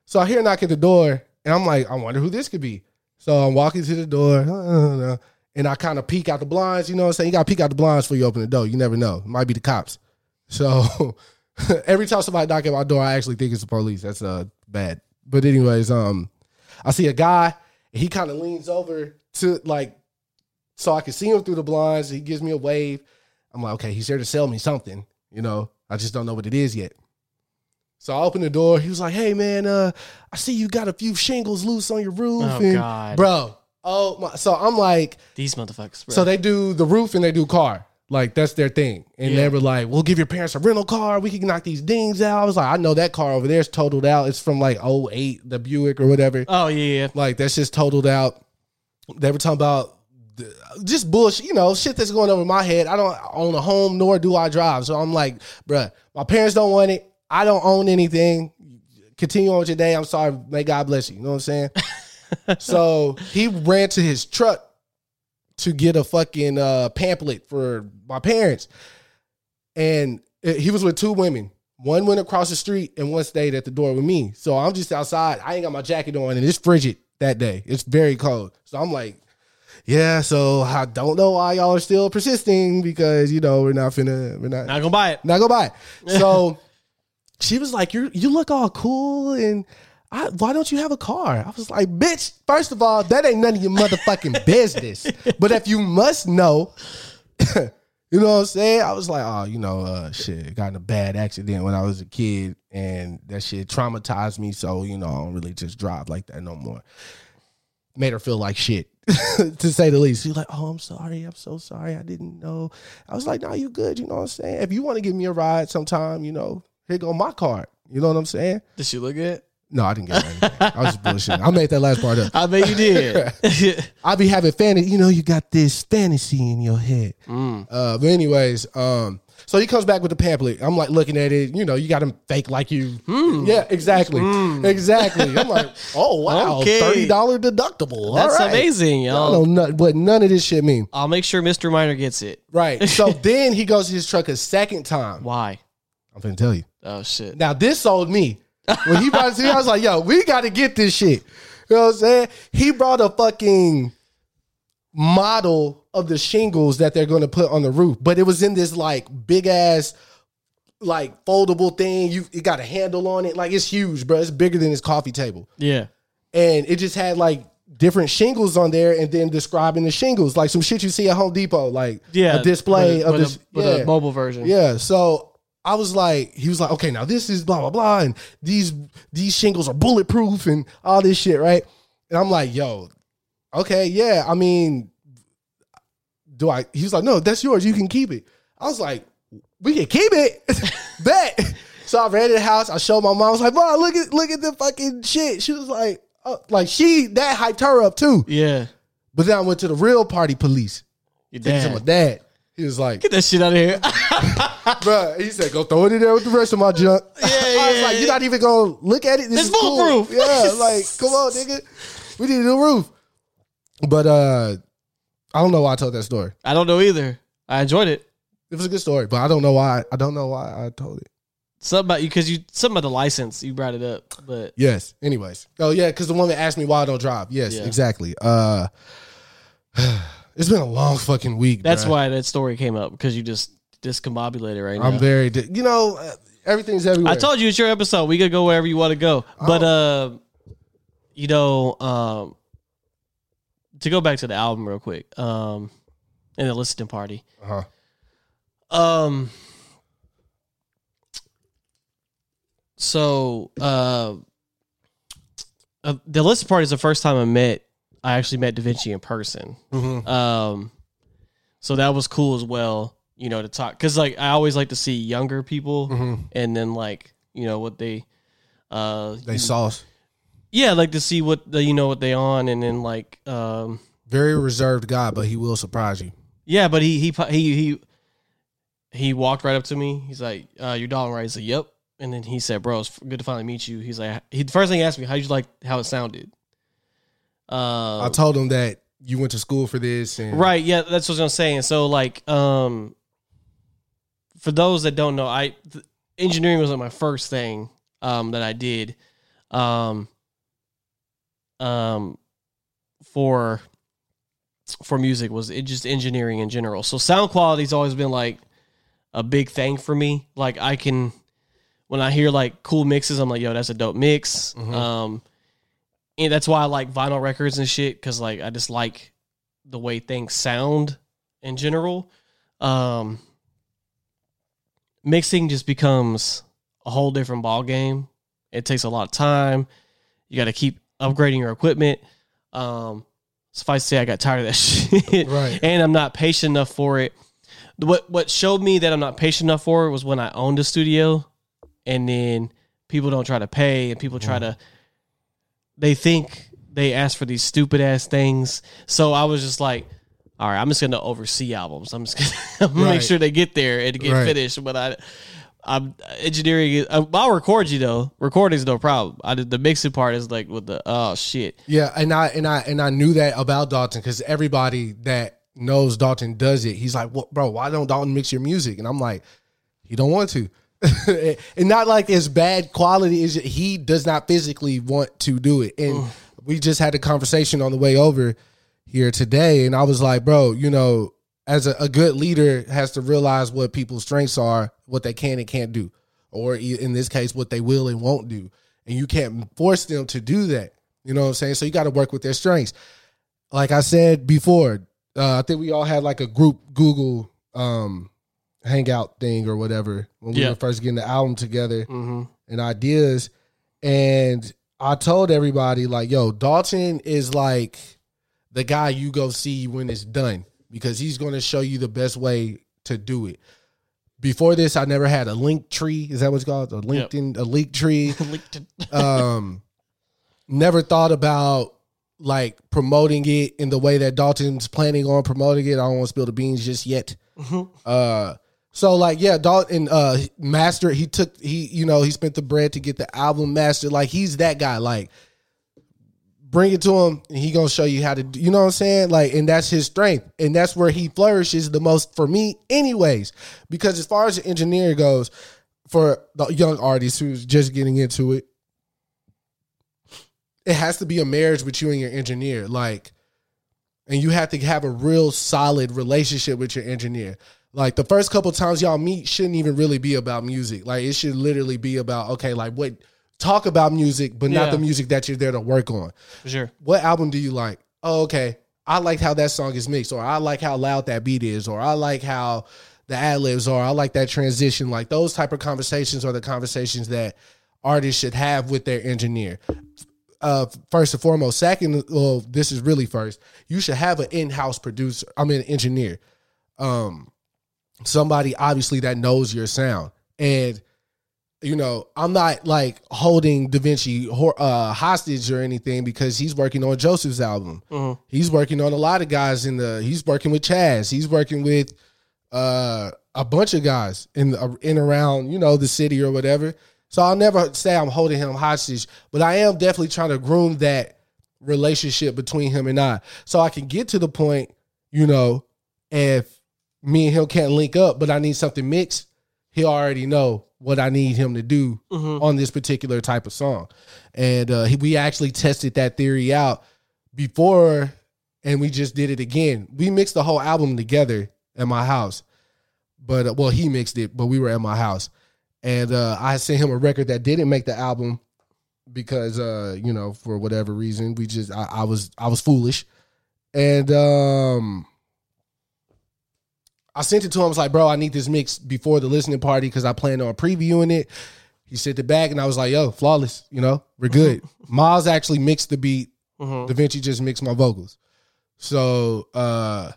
so I hear a knock at the door, and I'm like, I wonder who this could be. So I'm walking to the door, uh, and I kind of peek out the blinds. You know what I'm saying? You got to peek out the blinds before you open the door. You never know. It might be the cops. So every time somebody knock at my door, I actually think it's the police. That's uh bad. But anyways, um, I see a guy. And he kind of leans over to like, so I can see him through the blinds. He gives me a wave. I'm like, okay, he's here to sell me something. You know, I just don't know what it is yet. So I opened the door. He was like, "Hey man, uh, I see you got a few shingles loose on your roof." Oh, and, God. bro. Oh my. So I'm like, These motherfuckers. Bro. so they do the roof and they do car. Like that's their thing. And Yeah. they were like, "We'll give your parents a rental car. We can knock these dings out." I was like, "I know that car over there is totaled out. It's from like 08, the Buick or whatever. oh yeah, yeah. Like that's just totaled out." They were talking about just bullshit, you know, shit that's going over my head. I don't own a home, nor do I drive. So I'm like, bruh, my parents don't want it. I don't own anything. Continue on with your day. I'm sorry. May God bless you. You know what I'm saying? so he ran to his truck to get a fucking uh, pamphlet for my parents. And uh, he was with two women. One went across the street and one stayed at the door with me. So I'm just outside. I ain't got my jacket on and it's frigid that day. It's very cold. So I'm like, yeah, so I don't know why y'all are still persisting because you know we're not finna we're not Not gonna buy it. not gonna buy it. So she was like, "You you look all cool and." I, why don't you have a car? I was like, bitch, first of all, that ain't none of your motherfucking business. But if you must know, you know what I'm saying? I was like, oh, you know, uh, shit, got in a bad accident when I was a kid, and that shit traumatized me. So, you know, I don't really just drive like that no more. Made her feel like shit, to say the least. She's like, oh, I'm sorry. I'm so sorry. I didn't know. I was like, no, you good. You know what I'm saying? If you want to give me a ride sometime, you know, here go my card. You know what I'm saying? Did she look good? No, I didn't get anything. I was just bullshitting. I made that last part up. I bet you did. I be having fantasy. You know, you got this fantasy in your head. Uh, but anyways, um, so he comes back with the pamphlet. I'm like looking at it. You know, you got him fake like you. Yeah, exactly, exactly. I'm like, oh wow, Okay. thirty dollar deductible. That's right. amazing, I yo. don't know what none of this shit mean. I'll make sure Mr. Miner gets it. Right. So then he goes to his truck a second time. Why? I'm gonna tell you. Oh shit. Now this sold me. When he brought it to me, I was like, yo, we gotta get this shit. You know what I'm saying? He brought a fucking model of the shingles that they're gonna put on the roof, but it was in this like big ass like foldable thing. You it got a handle on it. Like it's huge, bro. It's bigger than his coffee table. Yeah. And it just had like different shingles on there and then describing the shingles, like some shit you see at Home Depot, like Yeah. a display with, of with this a, yeah. a mobile version. Yeah. So I was like, he was like, okay, now this is blah blah blah, and these these shingles are bulletproof and all this shit, right? And I'm like, yo, okay, yeah. I mean, do I? He was like, no, that's yours. You can keep it. I was like, we can keep it. Bet. So I ran to the house. I showed my mom. I was like, mom, look at look at the fucking shit. She was like, oh, like she that hyped her up too. Yeah. But then I went to the real party police. Your it to my dad. He was like, Get that shit out of here. Bruh, he said, go throw it in there with the rest of my junk. Yeah, I was like, you're not even gonna look at it. This It's is cool. Yeah, like, come on, nigga. We need a new roof. But uh I don't know why I told that story. I don't know either. I enjoyed it. It was a good story, but I don't know why. I don't know why I told it. Something about you because you something about the license. You brought it up, but Yes. Anyways. Oh yeah, because the woman asked me why I don't drive. Yes, Yeah. exactly. Uh it's been a long fucking week. that's bruh. why that story came up because you just discombobulated right now. I'm very di- you know, uh, everything's everywhere. I told you it's your episode. We could go wherever you want to go. But uh, you know, um, to go back to the album real quick, um, and the listening party. Uh-huh. Um. So, uh, uh, the listening party is the first time I met. I actually met Da Vinci in person. Mhm. Um, so that was cool as well. You know, to talk because like I always like to see younger people, Mhm. and then like you know what they, uh, They sauce. yeah, like to see what the you know what they on, and then like um, Very reserved guy, but he will surprise you. yeah, but he he he he he walked right up to me. He's like, uh, "Your dog right?" I said, "Yep." And then he said, "Bro, it's good to finally meet you." He's like, he the first thing he asked me, "How'd you like how it sounded?" Uh, I told him that you went to school for this and Right. Yeah, that's what I'm saying. So like, um, for those that don't know, I th- engineering was like my first thing um that I did, um, um, for for music was it just engineering in general. So sound quality's always been like a big thing for me. Like I can when I hear like cool mixes, I'm like, yo, that's a dope mix. Um, and that's why I like vinyl records and shit because like I just like the way things sound in general. Um, mixing just becomes a whole different ball game. It takes a lot of time. You got to keep upgrading your equipment. Um, suffice to say, I got tired of that shit, Right. and I'm not patient enough for it. What what showed me that I'm not patient enough for it was when I owned a studio, and then people don't try to pay, and people try to. They think they ask for these stupid ass things, so I was just like, all right, I'm just gonna oversee albums. I'm just gonna, I'm gonna make sure they get there and get Right. finished. But I, I'm engineering. Uh, is- I- I'll record you though. Recording's no problem. I did the mixing part is like with the oh shit. Yeah, and I and I and I knew that about Dalton because everybody that knows Dalton does it. He's like, well, bro, why don't Dalton mix your music? And I'm like, he don't want to. and not like it's bad quality, is he does not physically want to do it. And we just had a conversation on the way over. here today, and I was like, bro, you know, as a, a good leader has to realize what people's strengths are, what they can and can't do, or in this case, what they will and won't do, and you can't force them to do that. You know what I'm saying? So you got to work with their strengths. Like I said before, uh, I think we all had like a group Google um, hangout thing or whatever when we Yeah. were first getting the album together Mm-hmm. and ideas. And I told everybody, like, yo, Dalton is like the guy you go see when it's done because he's going to show you the best way to do it. Before this, I never had a link tree. Is that what it's called? A LinkedIn, a link tree. um, never thought about like promoting it in the way that Dalton's planning on promoting it. I don't want to spill the beans just yet. Uh, so like yeah, Dalton uh master. He took he you know he spent the bread to get the album mastered. Like he's that guy. Like bring it to him, and he gonna show you how to. do You know what I'm saying? Like, and that's his strength, and that's where he flourishes the most for me, anyways. Because as far as the engineer goes, for the young artist who's just getting into it, it has to be a marriage with you and your engineer. Like, and you have to have a real solid relationship with your engineer. Like the first couple times y'all meet shouldn't even really be about music. Like it should literally be about okay, like what talk about music, but not Yeah. the music that you're there to work on. For sure. What album do you like? Oh, okay. I like how that song is mixed, or I like how loud that beat is, or I like how the ad libs are. I like that transition. Like those type of conversations are the conversations that artists should have with their engineer uh first and foremost second well this is really first you should have an in-house producer i mean engineer um somebody obviously that knows your sound. And you know i'm not like holding da vinci uh hostage or anything because he's working on joseph's album. Mhm. he's working on a lot of guys in the he's working with chaz. He's working with uh a bunch of guys in the, in around you know the city or whatever. So i'll never say i'm holding him hostage but i am definitely trying to groom that relationship between him and i. So i can get to the point you know if me and him can't link up but i need something mixed he already know what i need him to do on this particular type of song. And uh he, we actually tested that theory out before and we just did it again. We mixed the whole album together at my house but uh, well he mixed it but we were at my house. And uh i sent him a record that didn't make the album because uh you know for whatever reason we just i, I was i was foolish. And um i sent it to him i was like bro i need this mix before the listening party because i plan on previewing it he sent it back and i was like yo flawless you know we're good miles actually mixed the beat Mhm. da vinci just mixed my vocals so uh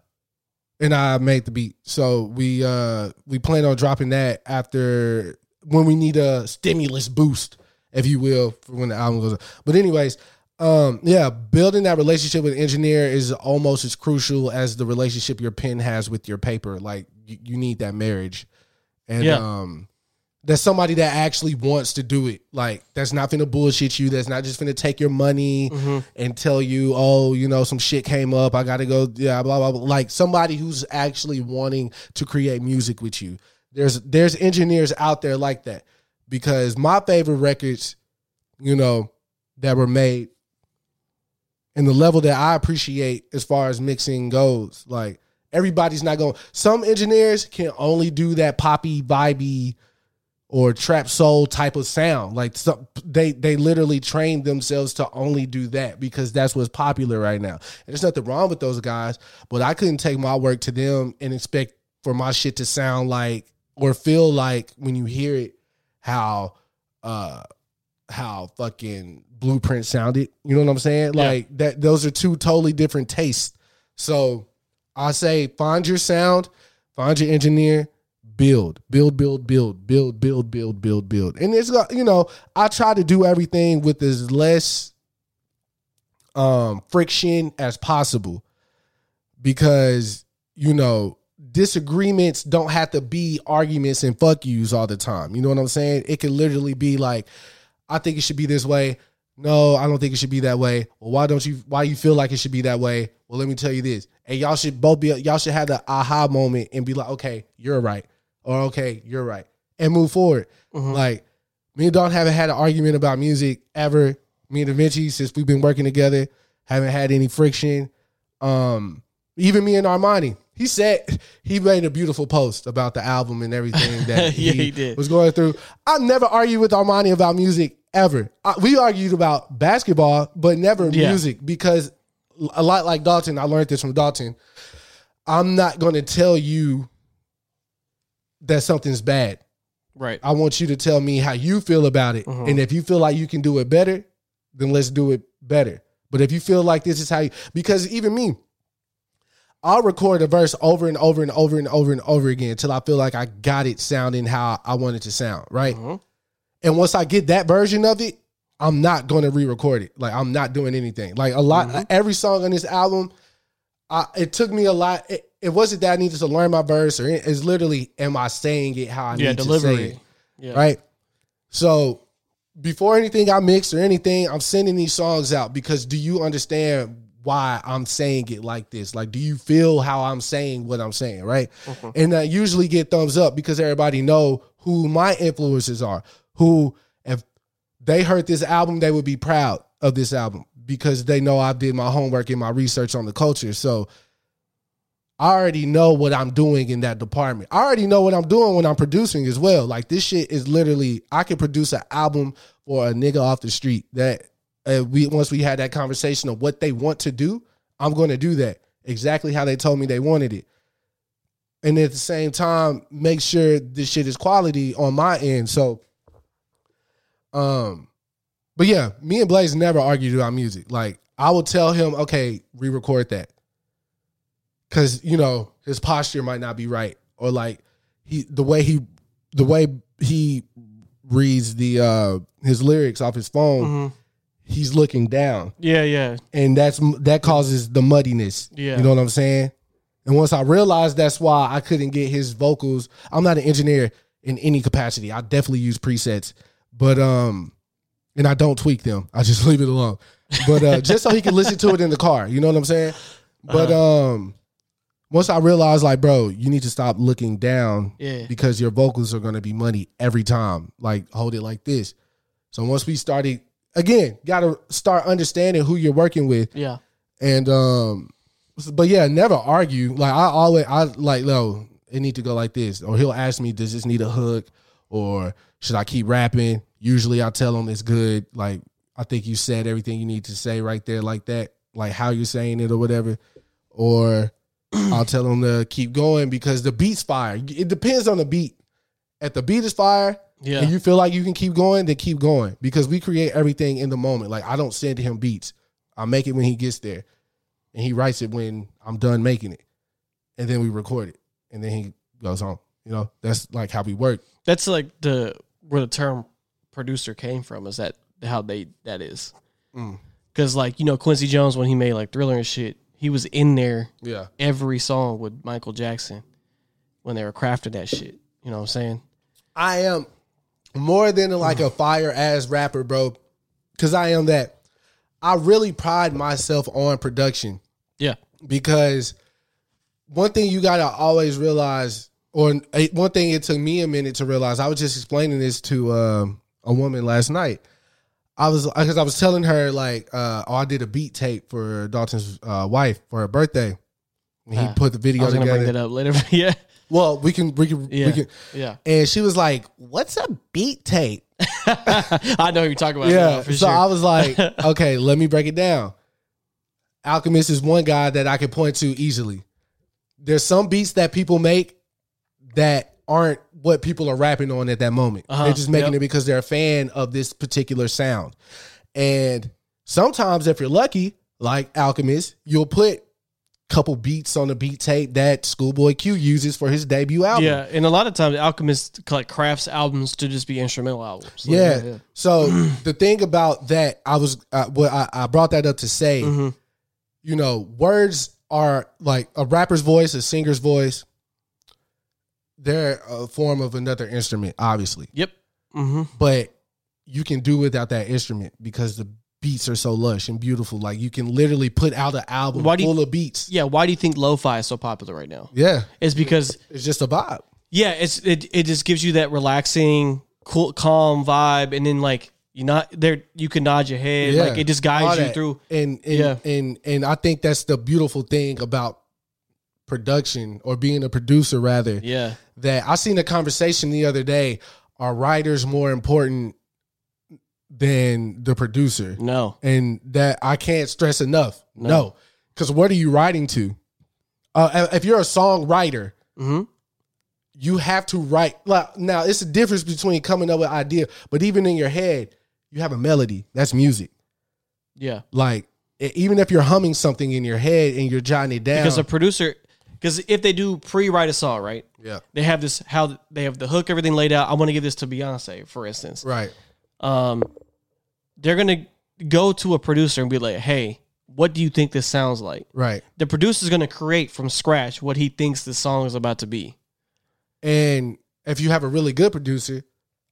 and I made the beat. So we uh we plan on dropping that after when we need a stimulus boost, if you will, for when the album goes. Up. But anyways, um yeah, building that relationship with engineer is almost as crucial as the relationship your pen has with your paper. Like you, you need that marriage. And Yeah. um that's somebody that actually wants to do it. Like that's not gonna bullshit you. That's not just gonna take your money and tell you, oh, you know, some shit came up. I gotta go. Yeah, blah blah blah. Like somebody who's actually wanting to create music with you. There's there's engineers out there like that because my favorite records, you know, that were made and the level that I appreciate as far as mixing goes, like everybody's not going. Some engineers can only do that poppy, vibey, or trap soul type of sound. Like some, they they literally trained themselves to only do that because that's what's popular right now. And there's nothing wrong with those guys, but I couldn't take my work to them and expect for my shit to sound like or feel like when you hear it how uh how fucking blueprint sounded. You know what I'm saying? Yeah. Like that those are two totally different tastes. So I say find your sound, find your engineer, build, build, build, build, build, build, build, build, build. And it's got- you know, I try to do everything with as less um friction as possible because you know disagreements don't have to be arguments and fuck yous all the time. You know what I'm saying? It can literally be like, I think it should be this way. No, I don't think it should be that way. Well, why don't you? Why you feel like it should be that way? Well, let me tell you this. And y'all should both be. Y'all should have the aha moment and be like, okay, you're right, or okay, you're right, and move forward. Like me and Dawn haven't had an argument about music ever. Me and Da Vinci, since we've been working together, haven't had any friction. Um, even me and Armani, he said he made a beautiful post about the album and everything that Yeah, he, he did. was going through. I never argue with Armani about music ever. I, we argued about basketball, but never Yeah. music because a lot like Dalton, I learned this from Dalton. I'm not going to tell you that something's bad. Right. I want you to tell me how you feel about it. Mhm. And if you feel like you can do it better, then let's do it better. But if you feel like this is how you, because even me, I'll record a verse over and over and over and over and over again until I feel like I got it sounding how I want it to sound, right? Mhm. And once I get that version of it, I'm not going to re-record it. Like I'm not doing anything. Like a lot, mm-hmm. every song on this album, I, it took me a lot. It, it wasn't that I needed to learn my verse, or it- it's literally, am I saying it how I Yeah, need to say it? Yeah. right? So before anything I mix or anything, I'm sending these songs out because do you understand why I'm saying it like this? Like, do you feel how I'm saying what I'm saying, right? Mm-hmm. And I usually get thumbs up because everybody know who my influences are. Who, if they heard this album, they would be proud of this album because they know I did my homework and my research on the culture. So I already know what I'm doing in that department. I already know what I'm doing when I'm producing as well. Like this shit is literally I can produce an album for a nigga off the street that uh, we once we had that conversation of what they want to do, I'm going to do that exactly how they told me they wanted it. And at the same time, make sure this shit is quality on my end. So, um, but yeah, me and Blaze never argued about music. Like I will tell him, okay, re-record that because you know his posture might not be right or like he the way he the way he reads the uh his lyrics off his phone Mhm. he's looking down Yeah, yeah. and that's that causes the muddiness Yeah. you know what i'm saying and once i realized that's why i couldn't get his vocals i'm not an engineer in any capacity i definitely use presets but um and i don't tweak them i just leave it alone but uh just so he can listen to it in the car you know what i'm saying but Uh-huh. um once I realized, like, bro, you need to stop looking down Yeah. because your vocals are gonna be money every time. Like, hold it like this. So once we started, again, gotta start understanding who you're working with, Yeah. and um, but yeah, never argue. Like I always, I like, no, it need to go like this, or he'll ask me, does this need a hook, or should I keep rapping? Usually, I tell him it's good. Like I think you said everything you need to say right there, like that, like how you're saying it or whatever, or I'll tell him to keep going because the beat's fire. It depends on the beat. If the beat is fire, Yeah. and you feel like you can keep going, then keep going because we create everything in the moment. Like I don't send him beats. I make it when he gets there, and he writes it when I'm done making it, and then we record it, and then he goes home. You know, that's like how we work. That's like the where the term producer came from. Is that how they that is? Mm. Because like you know Quincy Jones when he made like Thriller and shit, he was in there Yeah, every song with Michael Jackson when they were crafting that shit. You know what I'm saying? I am more than like a fire ass rapper, bro, because I am that. I really pride myself on production. Yeah. because one thing you gotta always realize, or one thing it took me a minute to realize. I was just explaining this to um, a woman last night. I was because I was telling her like, uh, oh, I did a beat tape for Dalton's uh, wife for her birthday. And he Ah, put the video I was gonna bring together. that up later. yeah. Well, we can we can Yeah. we can. Yeah. And she was like, "What's a beat tape?" I know who you're talking about. yeah. so sure. I was like, okay, let me break it down. Alchemist is one guy that I can point to easily. There's some beats that people make that aren't what people are rapping on at that moment. Uh-huh, They're just making yep. it because they're a fan of this particular sound. And sometimes, if you're lucky, like Alchemist, you'll put a couple beats on the beat tape that Schoolboy Q uses for his debut album. yeah, and a lot of times Alchemist like crafts albums to just be instrumental albums. Like, Yeah. So the thing about that, I was uh, what I, I brought that up to say, Mhm. you know, words are like a rapper's voice, a singer's voice. They're a form of another instrument, obviously, Yep. hmm but you can do without that instrument because the beats are so lush and beautiful. Like you can literally put out an album Why do you- full of beats. Yeah. Why do you think lo-fi is so popular right now? Yeah, It's because it's just a vibe. yeah, it's it it just gives you that relaxing, cool, calm vibe, and then like You not there. You can nod your head. yeah. Like it just guides you through. And and, Yeah. and and I think that's the beautiful thing about production or being a producer rather. Yeah. That I seen a conversation the other day. Are writers more important than the producer? No. And that I can't stress enough. No. No. Because what are you writing to? Uh, if you're a songwriter, hmm you have to write. Like, now, it's a difference between coming up with an idea, but even in your head, you have a melody. That's music. Yeah. Like even if you're humming something in your head and you're jotting it down, Because a producer, because if they do pre-write a song, right? yeah, They have this how they have the hook, everything laid out. I want to give this to Beyonce, for instance. right, Um, they're gonna go to a producer and be like, "Hey, what do you think this sounds like?" right. The producer's gonna create from scratch what he thinks the song is about to be. And if you have a really good producer,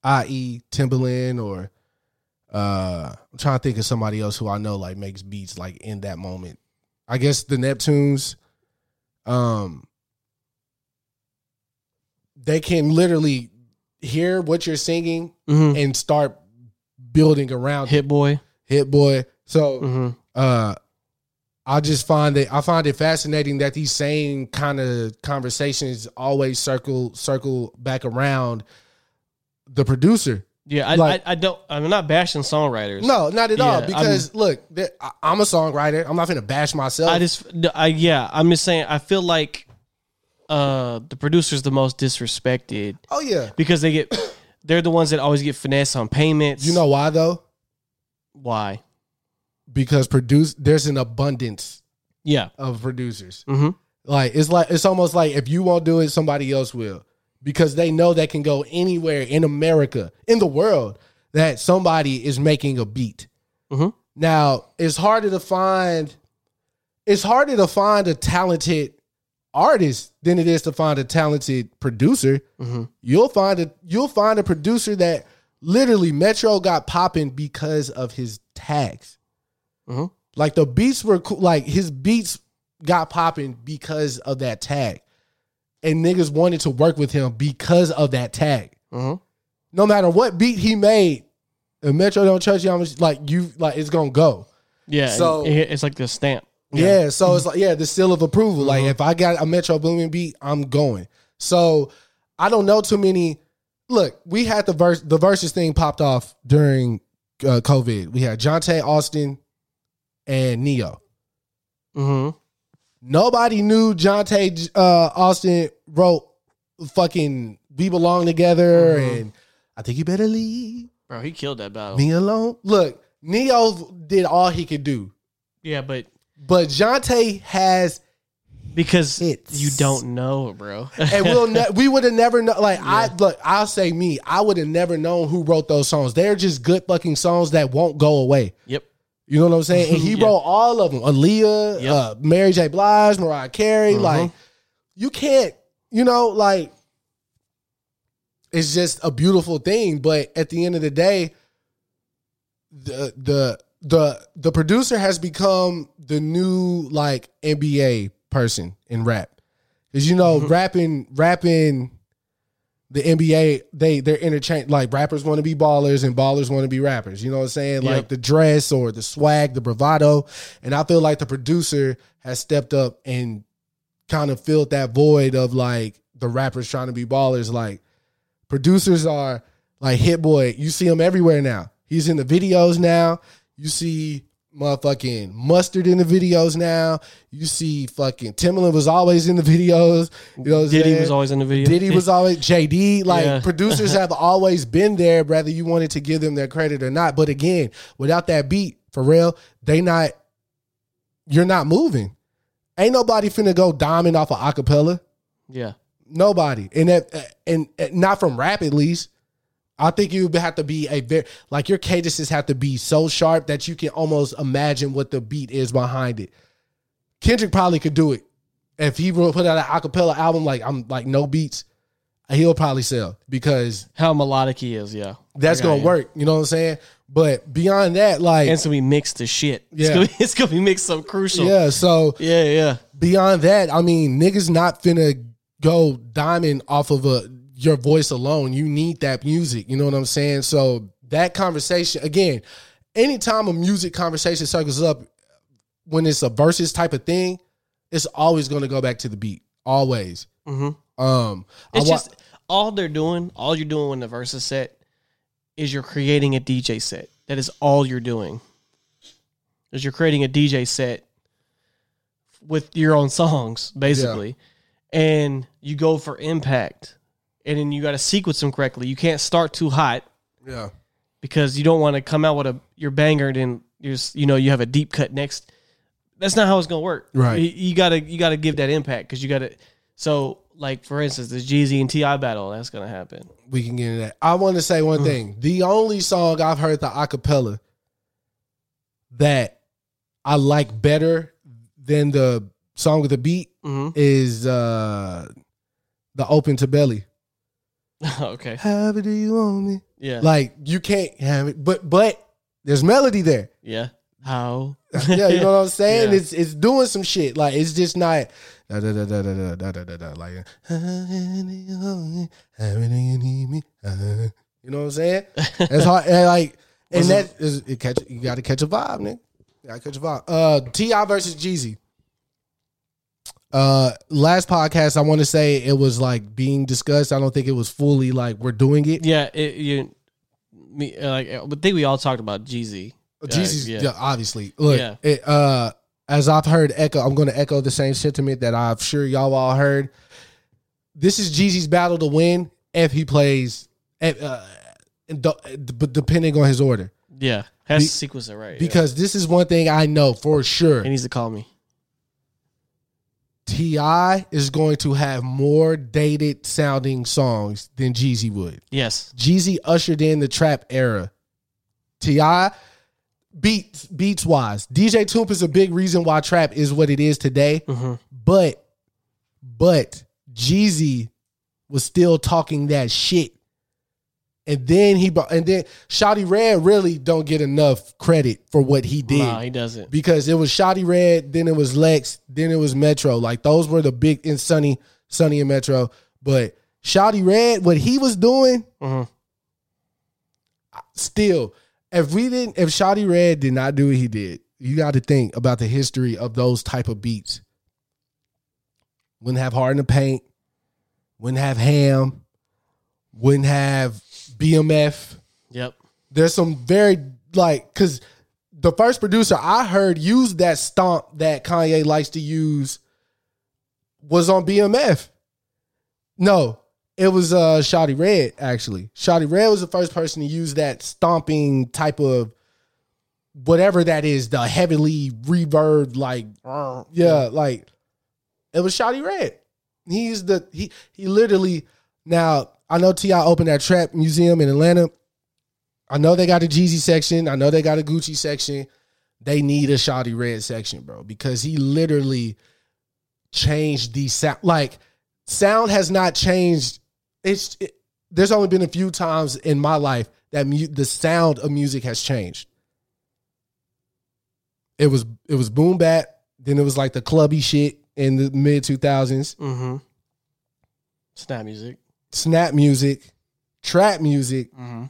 i.e., Timbaland or uh, I'm trying to think of somebody else who I know like makes beats like in that moment. I guess the Neptunes, um, they can literally hear what you're singing Mm-hmm. and start building around it. Hit boy. Hit boy. So Mm-hmm. uh I just find that I find it fascinating that these same kind of conversations always circle circle back around the producer. Yeah, I, Like- I, I don't. I'm not bashing songwriters. No, not at all. Because look, there- I- I'm a songwriter. I'm not gonna bash myself. I just, I yeah, I'm just saying. I feel like uh the producer's the most disrespected oh yeah. because they get, they're the ones that always get finesse on payments. You know why though? why? Because produce there's an abundance Yeah. of producers. Mm-hmm. Like it's like it's almost like if you won't do it, somebody else will. Because they know they can go anywhere in America, in the world, that somebody is making a beat. Mhm. Now, it's harder to find it's harder to find a talented artist than it is to find a talented producer. Mhm. You'll find a you'll find a producer that literally Metro got popping because of his tags. Mhm. Like the beats were cool. Like his beats got popping because of that tag. And niggas wanted to work with him because of that tag. Mm-hmm. No matter what beat he made, if Metro don't trust you, I'm just like you like it's gonna go. Yeah. So- So it's like the stamp. Yeah. so it's like, yeah, the seal of approval. Like if I got a Metro Boomin beat, I'm going. So I don't know too many. Look, we had the verse the verses thing popped off during uh, COVID. We had Johntá Austin and Ne-Yo. Mm-hmm. Nobody knew Johntá uh, Austin wrote fucking "We Belong Together" and I think you better leave Bro, he killed that battle. me alone. Look, Ne-Yo did all he could do, Yeah, but but Johntá has, because Hits. you don't know, bro. and we'll ne- we would have never know. Like I look, I'll say me, I would have never known who wrote those songs. They're just good fucking songs that won't go away. yep. You know what I'm saying? And he Yeah. wrote all of them. Aaliyah, Yep. uh, Mary J. Blige, Mariah Carey. Mhm. Like, you can't, you know, like, it's just a beautiful thing. But at the end of the day, the the the the producer has become the new like NBA person in rap. Cause you know, rapping rapping the NBA, they they're interchange like rappers want to be ballers and ballers want to be rappers. You know what I'm saying? Like the dress or the swag, the bravado. And I feel like the producer has stepped up and kind of filled that void of like the rappers trying to be ballers. Like producers are like Hit Boy. You see him everywhere now. He's in the videos now. You see motherfucking mustard in the videos now. You see fucking Timbaland was always in the videos. You know Diddy saying? was always in the video. Diddy was always JD. Like Yeah. producers have always been there, whether you wanted to give them their credit or not. But again, without that beat, for real, they not. You're not moving. Ain't nobody finna go diamond off of acapella. yeah. Nobody, and that, and, and not from rap at least. I think you have to be a very like your cadences have to be so sharp that you can almost imagine what the beat is behind it. Kendrick probably could do it if he put out an acapella album like I'm like no beats. He'll probably sell because How melodic he is, yeah. that's gonna you. work. You know what I'm saying? But beyond that, like it's gonna be mixed to shit. It's, Yeah. gonna, it's gonna be mixed so crucial. yeah. So Yeah, yeah. beyond that, I mean, niggas not finna go diamond off of a your voice alone. You need that music. You know what I'm saying? So that conversation again. Anytime a music conversation circles up, when it's a versus type of thing, it's always going to go back to the beat. Always. Mhm. Um, It's wa- just all they're doing, all you're doing when the versus set is you're creating a DJ set. That is all you're doing. Is you're creating a DJ set with your own songs, basically. And you go for impact. And then you got to sequence them correctly. You can't start too hot yeah. because you don't want to come out with a your banger and then you're s- you know you have a deep cut next. That's not how it's gonna work. Right. You, you gotta you gotta give that impact because you gotta. So like for instance, the Jeezy and Ti battle that's gonna happen. we can get into that. I want to say one thing. The only song I've heard the acapella that I like better than the song with the beat Mhm. is uh the open to belly. Okay. Have it do you want me? Yeah. Like you can't have it, but but there's melody there. yeah. How? Yeah, you know what I'm saying? Yeah. It's it's doing some shit. Like it's just not da, da, da, da, da, da, da, da, da, like you need me. uh, You know what I'm saying? It's hard. And like and that is it catch you got to catch a vibe, nigga. You got to catch a vibe. Uh, Ti versus Jeezy. Uh, last podcast, I want to say it was like being discussed. I don't think it was fully like we're doing it. Yeah. It, you. Me uh, like I think we all talked about Jeezy. Uh, yeah. yeah. obviously. Look, Yeah. it, uh, as I've heard echo, I'm going to echo the same sentiment that I'm sure y'all all heard. This is Jeezy's battle to win if he plays, if, uh, and the- but depending on his order, Yeah. Has Be- sequence it right. yeah. because this is one thing I know for sure. he needs to call me. Ti is going to have more dated sounding songs than Jeezy would. Yes. Jeezy ushered in the trap era. Ti beats beats wise, DJ Toomp is a big reason why trap is what it is today. Mhm. But but Jeezy was still talking that shit. And then he brought- and then Shawty Redd really don't get enough credit for what he did Nah, he doesn't. because it was Shawty Redd, then it was Lex, then it was Metro. Like those were the big in Sunny, Sunny and Metro. But Shawty Redd, what he was doing, Mhm. still, if we didn't, if Shawty Redd did not do what he did, you got to think about the history of those type of beats. Wouldn't have hard in the paint, wouldn't have ham, wouldn't have BMF Yep. there's some very like because the first producer I heard use that stomp that Kanye likes to use was on BMF. No, it was uh Shawty Redd actually. Shawty Redd was the first person to use that stomping type of whatever that is, the heavily reverb like yeah, like it was Shawty Redd. He's the he he literally now I know Ti opened that trap museum in Atlanta. I know they got a Jeezy section. I know they got a Gucci section. They need a Shawty Redd section, bro, because he literally changed the sound. Like sound has not changed. It's it, there's only been a few times in my life that mu- the sound of music has changed. It was it was boom bap, then it was like the clubby shit in the mid two thousands. Mm-hmm. Snap music. Snap music, trap music, Mm-hmm.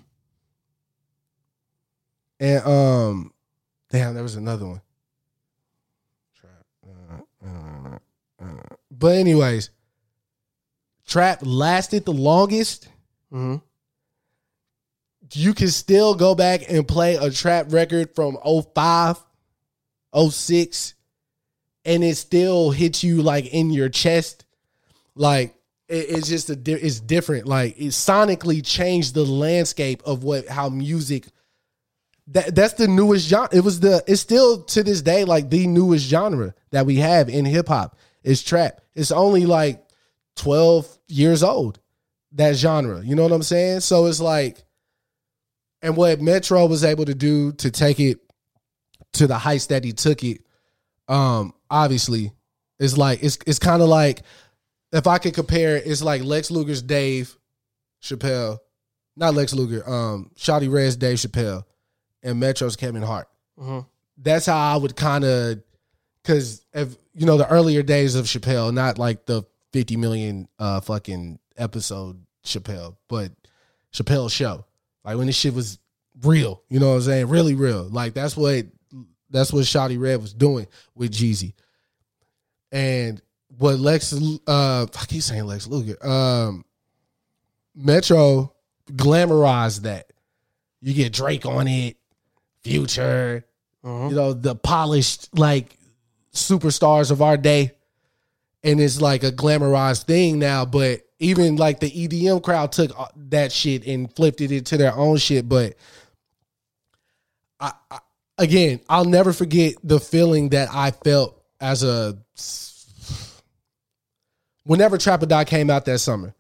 and um, damn, there was another one. Trap. uh, uh, uh. But anyways, trap lasted the longest. Mm-hmm. You can still go back and play a trap record from 05, 06, and it still hits you like in your chest. Like it, it's just a it's different. Like it sonically changed the landscape of what how music. That that's the newest genre. It was the it's still to this day like the newest genre that we have in hip hop is trap. It's only like twelve years old that genre. You know what I'm saying? So it's like, and what Metro was able to do to take it to the heights that he took it, um, obviously, is like it's it's kind of like if I could compare, it's like Lex Luger's Dave Chappelle, not Lex Luger, um, Shawty Redd's Dave Chappelle, and Metro's Kevin Hart. Mm-hmm. That's how I would kind of, because if you know the earlier days of Chappelle, not like the fifty million uh fucking episode Chappelle, but Chappelle show, like when this shit was real. You know what I'm saying? Really real. Like that's what that's what Shawty Redd was doing with Jeezy. And what Lex uh I keep saying Lex Luger. Um Metro glamorized that. You get Drake on it, Future, Mhm. you know, the polished like superstars of our day. And it's like a glamorized thing now, but even like the EDM crowd took uh, that shit and flipped it into their own shit. But I, I again, I'll never forget the feeling that I felt as a whenever Trap or Die came out that summer.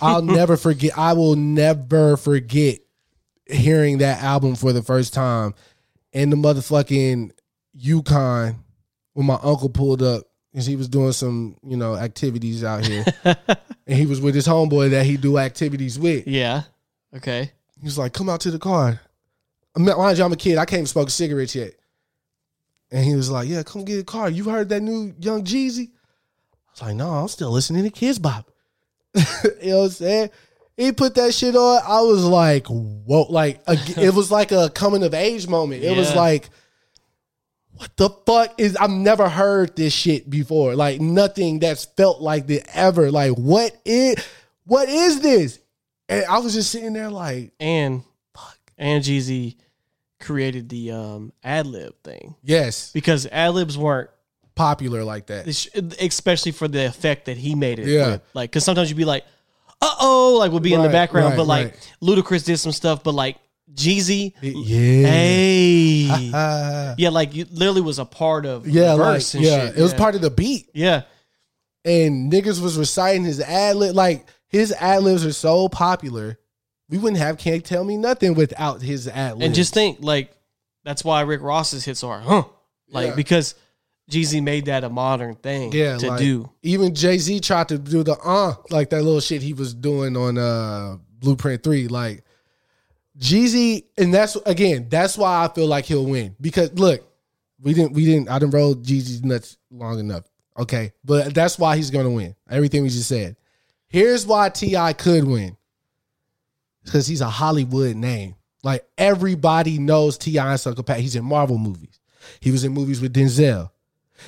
I'll never forget. I will never forget hearing that album for the first time in the motherfucking Yukon when my uncle pulled up because he was doing some, you know, activities out here. and he was with his homeboy that he do activities with. Yeah. Okay. He was like, come out to the car. I'm mind you, I'm a kid. I can't even smoke cigarettes yet. And he was like, yeah, come get a car. You heard that new Young Jeezy? I was like, no, I'm still listening to Kidz Bop. you know what I'm saying? He put that shit on. I was like, whoa. Like, a, it was like a coming of age moment. It was like, what the fuck is, I've never heard this shit before. Like, nothing that's felt like this ever. Like, what is, what is this? And I was just sitting there like, And fuck. and Jeezy created the um ad lib thing yes, because ad libs weren't popular like that. especially for the effect that he made it Yeah. with. Like, because sometimes you'd be like, uh oh, like we'll be in the background, right, but like right. Ludacris did some stuff, but like Jeezy, Yeah. hey, yeah, like you literally was a part of yeah, the like, and yeah. shit. It was yeah. part of the beat. yeah, And niggas was reciting his ad lib. Like, his ad libs are so popular. We wouldn't have Can't Tell Me Nothing without his ad libs. and just think like that's why Rick Ross's hits are huh, like Yeah. because Jeezy made that a modern thing yeah, to like, do. Even Jay Z tried to do the uh, like that little shit he was doing on uh Blueprint 3. Like, Jeezy, and that's again, that's why I feel like he'll win. Because look, we didn't we didn't I didn't roll Jeezy's nuts long enough. Okay. But that's why he's gonna win. Everything we just said. Here's why T.I. could win. Because he's a Hollywood name. Like everybody knows T.I. and Sucker Pat. He's in Marvel movies. He was in movies with Denzel.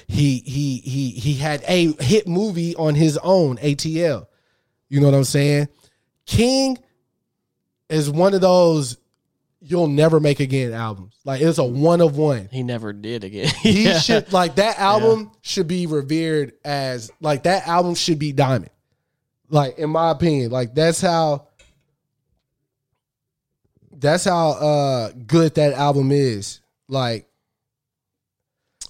He he he he had a hit movie on his own, ATL. You know what I'm saying? King is one of those you'll never make again albums. Like it's a one of one. He never did again. He Yeah. should like that album should be revered as like that album should be diamond. Like in my opinion, like that's how that's how uh good that album is. Like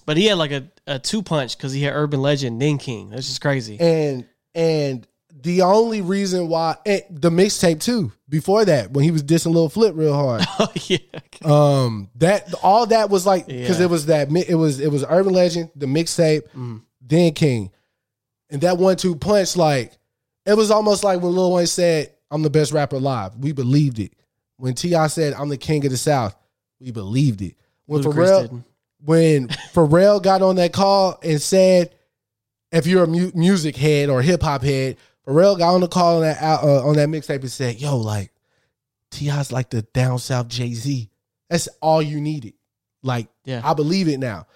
But he had like a, a two punch because he had Urban Legend, then King. That's just crazy. and and the only reason why and the mixtape too before that when he was dissing Lil Flip real hard oh yeah. um that all that was like because Yeah. it was that it was it was urban legend the mixtape Mm. then king and that one two punch like it was almost like when lil wayne said i'm the best rapper alive we believed it when ti said i'm the king of the south we believed it when Ludacris pharrell didn't. When pharrell got on that call and said if you're a mu- music head or hip hop head, Pharrell got on the call on that uh, on that mixtape and said, "Yo, like Ti's like the down south Jay Z. That's all you needed. Like, Yeah. I believe it now.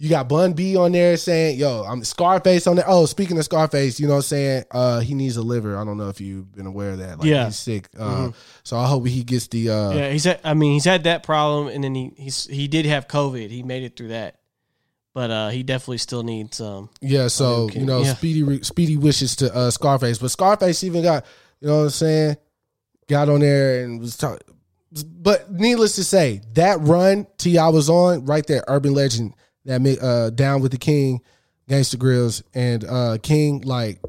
You got Bun B on there saying, "Yo, I'm Scarface on there." Oh, speaking of Scarface, you know what I'm saying? Uh, he needs a liver. I don't know if you've been aware of that. Like, Yeah. he's sick. Uh, So I hope he gets the. Uh, yeah, he's had. I mean, he's had that problem, and then he he's he did have COVID. He made it through that, but uh, he definitely still needs um. Yeah, so you know, yeah. speedy re- speedy wishes to uh, Scarface, but Scarface even got you know what I'm saying, got on there and was talking. But needless to say, that run Ti was on right there, Urban Legend that made uh, down with the King, Gangsta Grillz, and uh, King like.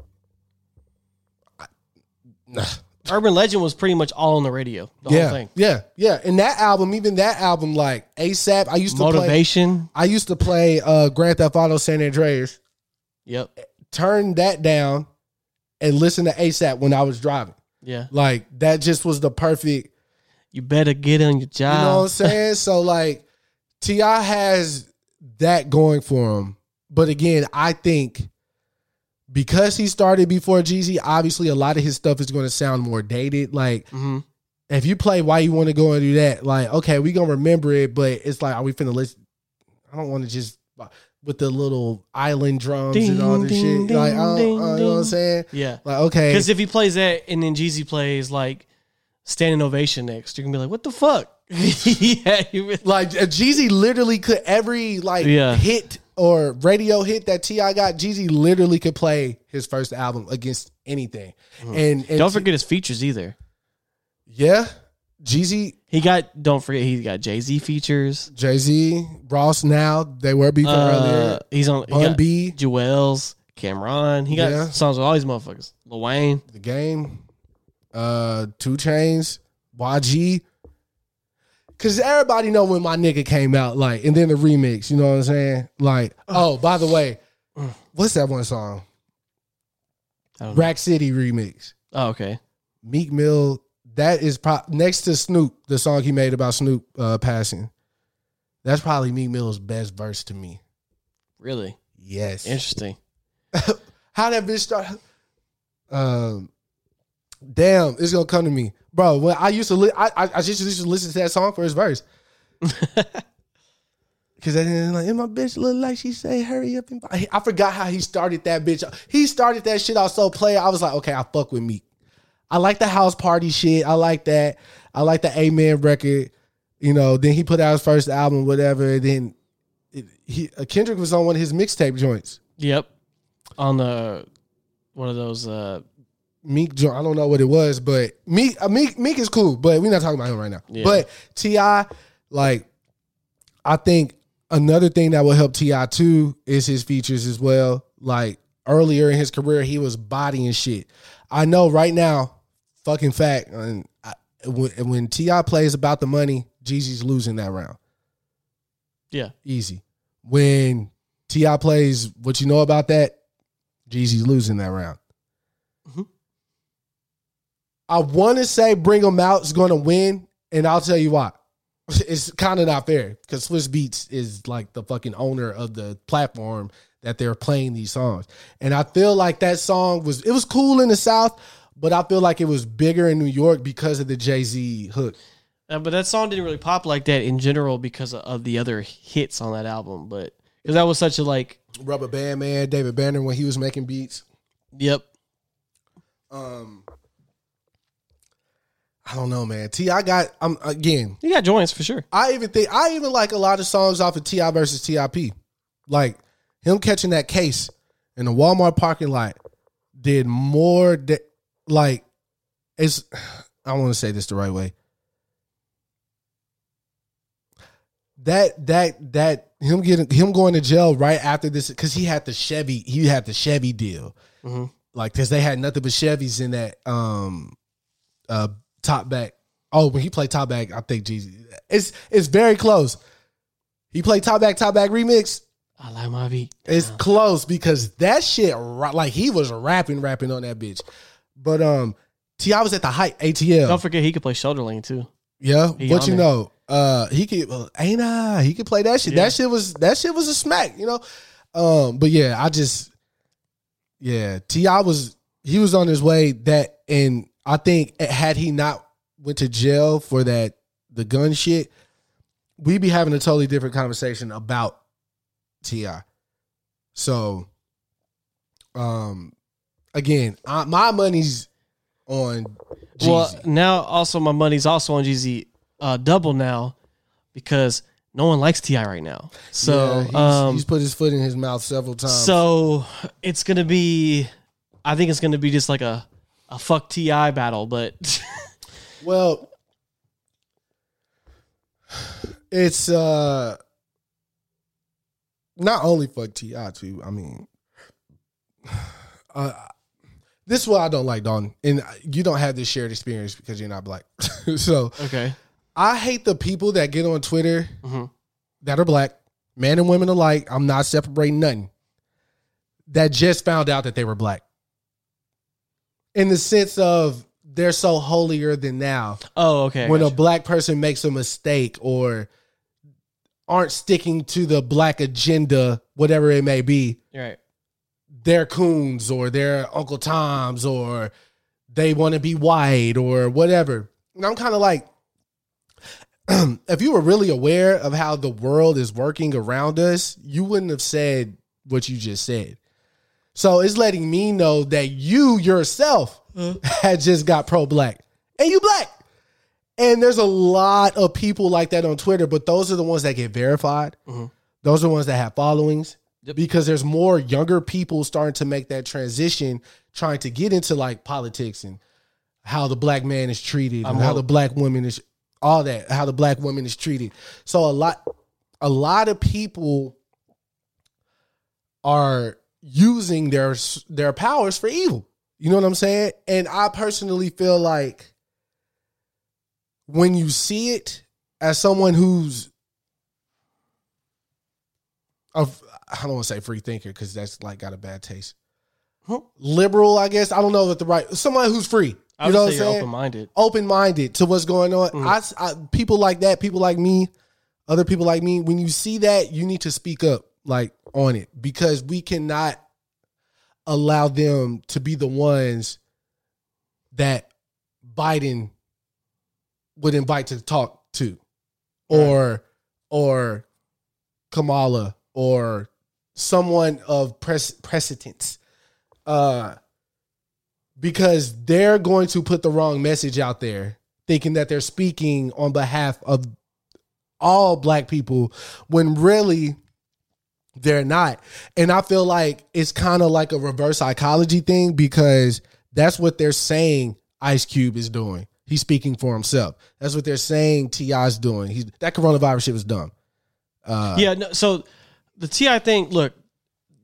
nah. Urban Legend was pretty much all on the radio. The yeah, whole thing. yeah, yeah, and that album, even that album, like ASAP. I used to play. Motivation. I used to play uh, Grand Theft Auto San Andreas. Yep. Turn that down, and listen to ASAP when I was driving. Yeah. Like that just was the perfect, You better get on your job. you know what I'm saying? so like Ti has that going for him. But again, I think because he started before Jeezy, obviously a lot of his stuff is going to sound more dated. Like hmm if you play why you want to go and do that, like okay, we gonna remember it, but it's like, are we finna listen? I don't want to just with the little island drums and all this Ding, shit. like, I ding, uh, you know what I'm saying? Yeah. Like, okay, Because if he plays that and then Jeezy plays like standing ovation next, you're gonna be like, what the fuck? yeah, really- like uh, Jeezy literally could every like Yeah. hit or radio hit that Ti got. Jeezy literally could play his first album against anything, and, and Mm-hmm. don't forget his features either. yeah, Jeezy, He got don't forget he got Jay Z features. Jay Z, Ross. Now they were beefing Uh, earlier. he's on he Bun got B, Juelz, Cam'ron. He got Yeah. songs with all these motherfuckers. Lil Wayne. the game, uh, 2 Chainz, YG. Cause everybody know when my nigga came out, like, and then the remix. You know what I'm saying? Like, oh, by the way, what's that one song? I don't know. Rack City remix. Oh, okay. Meek Mill. That is pro- next to Snoop, the song he made about Snoop uh, passing. That's probably Meek Mill's best verse to me. Really Yes. interesting. How that bitch start? Um, damn, it's gonna come to me, bro. When I used to, li- I, I I just used to listen to that song for his verse. Cause then like, and my bitch look like she say, "Hurry up!" And buy." I forgot how he started that bitch. He started that shit out so play. I was like, okay, I fuck with Meek. I like the house party shit. I like that. I like the Amen record. You know, then he put out his first album, whatever. Then it, he uh, Kendrick was on one of his mixtape joints. Yep. On the one of those uh Meek, I don't know what it was, but Meek, uh, Meek, Meek is cool, but we're not talking about him right now. Yeah. But T.I., like, I think another thing that will help T.I. too is his features as well. Like earlier in his career, he was bodying shit. I know right now, fucking fact, and I, when, when T.I. plays about the money, Jeezy's losing that round. yeah. Easy. When T.I. plays what you know about that, Jeezy's losing that round. Mhm. I want to say Bring 'em Out is going to win, and I'll tell you why. It's kind of not fair because Swizz Beatz is like the fucking owner of the platform that they're playing these songs, and I feel like that song was it was cool in the South, but I feel like it was bigger in New York because of the Jay Z hook. Uh, but that song didn't really pop like that in general because of, of the other hits on that album. But because that was such a like, Rubber Band Man, David Banner when he was making beats. yep, Um, I don't know, man. T, I got. I'm again. you got joints for sure. I even think I even like a lot of songs off of T.I. versus Tip. Like him catching that case in the Walmart parking lot did more. Da- like it's. I want to say this the right way. That that that him getting him going to jail right after this because he had the Chevy he had the Chevy deal Mhm. like because they had nothing but Chevys in that um uh top back. Oh, when he played top back, I think Jeezy. It's it's very close. He played top back, top back remix. I like my beat. It's close because that shit like he was rapping, rapping on that bitch. But um, T.I. was at the height ATL. Don't forget he could play shoulder lean too. Yeah, He what you there. know? Uh, he could uh, ain't I? He could play that shit. Yeah. That shit was that shit was a smack, you know. Um, but yeah, I just yeah, T.I. was he was on his way that, and I think had he not went to jail for that the gun shit, we'd be having a totally different conversation about Ti. So, um, again, I, my money's on. Jeezy. Well, now also my money's also on Jeezy uh, double now because no one likes T.I. right now. So Yeah, he's, um, he's put his foot in his mouth several times. so it's gonna be, I think it's gonna be just like a a fuck T.I. battle, but well, it's uh not only fuck T.I. too. I mean, uh, this is what I don't like, Don, and you don't have this shared experience because you're not black. so okay, I hate the people that get on Twitter Mhm. that are black, men and women alike. I'm not separating nothing. That just found out that they were black. In the sense of they're so holier than now. oh okay, when a black person makes a mistake or aren't sticking to the black agenda, whatever it may be, right, they're coons or they're Uncle Toms or they want to be white or whatever. And I'm kind of like, if you were really aware of how the world is working around us, you wouldn't have said what you just said. So it's letting me know that you yourself mm-hmm. had just got pro black and you black. And there's a lot of people like that on Twitter, but those are the ones that get verified. Mm-hmm. Those are the ones that have followings because there's more younger people starting to make that transition, trying to get into like politics and how the black man is treated and how the black woman is all that, how the black woman is treated. So a lot a lot of people are using their their powers for evil. You know what I'm saying? And I personally feel like when you see it as someone who's of I don't want to say free thinker because that's like got a bad taste. Liberal, I guess. I don't know if the right someone who's free. You know what I'm say saying? open minded. open minded to what's going on. I, I people like that, people like me, other people like me. When you see that, you need to speak up like on it. Because we cannot allow them to be the ones that Biden would invite to talk to, or or Kamala or someone of pres- precedence. Uh because they're going to put the wrong message out there, thinking that they're speaking on behalf of all black people when really they're not. And I feel like it's kind of like a reverse psychology thing because that's what they're saying Ice Cube is doing. He's speaking for himself. That's what they're saying T.I.'s doing. He's that coronavirus shit was dumb. Uh, yeah, no, so the T.I. thing, look,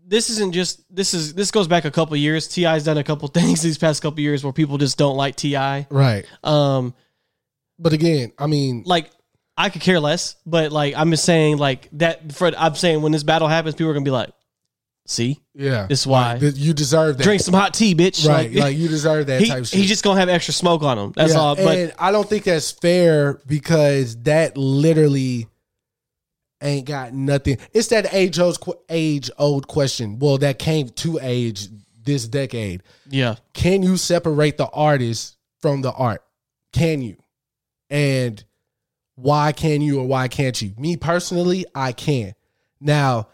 this isn't just this is this goes back a couple years. T.I.'s done a couple things these past couple years where people just don't like Ti. Right. Um, But again, I mean, like I could care less, but like I'm just saying, like that. For I'm saying when this battle happens, people are gonna be like, "See, yeah. this is why Like, you deserve that. drink some hot tea, bitch." Right. Like, you deserve that he, type shit. he's just gonna have extra smoke on him. That's Yeah, all. But and I don't think that's fair because that literally ain't got nothing. It's that age old age old question. Well, that came to age this decade. yeah, Can you separate the artist from the art? Can you? And why can you or why can't you? Me personally, I can. Now,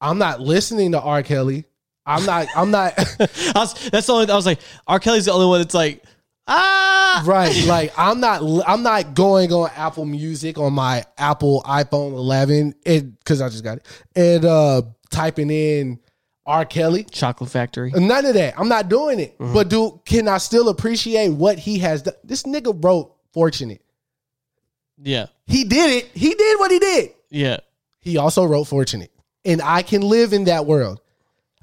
I'm not listening to R. Kelly. I'm not. I'm not. I was, that's the only. I was like, R. Kelly's the only one that's like, ah, right like i'm not i'm not going on apple music on my apple iphone 11 it because i just got it and uh typing in r kelly Chocolate Factory. none of that i'm not doing it Mm-hmm. but do can i still appreciate what he has done this nigga wrote fortunate Yeah, he did it. He did what he did. Yeah. he also wrote fortunate. And i can live in that world.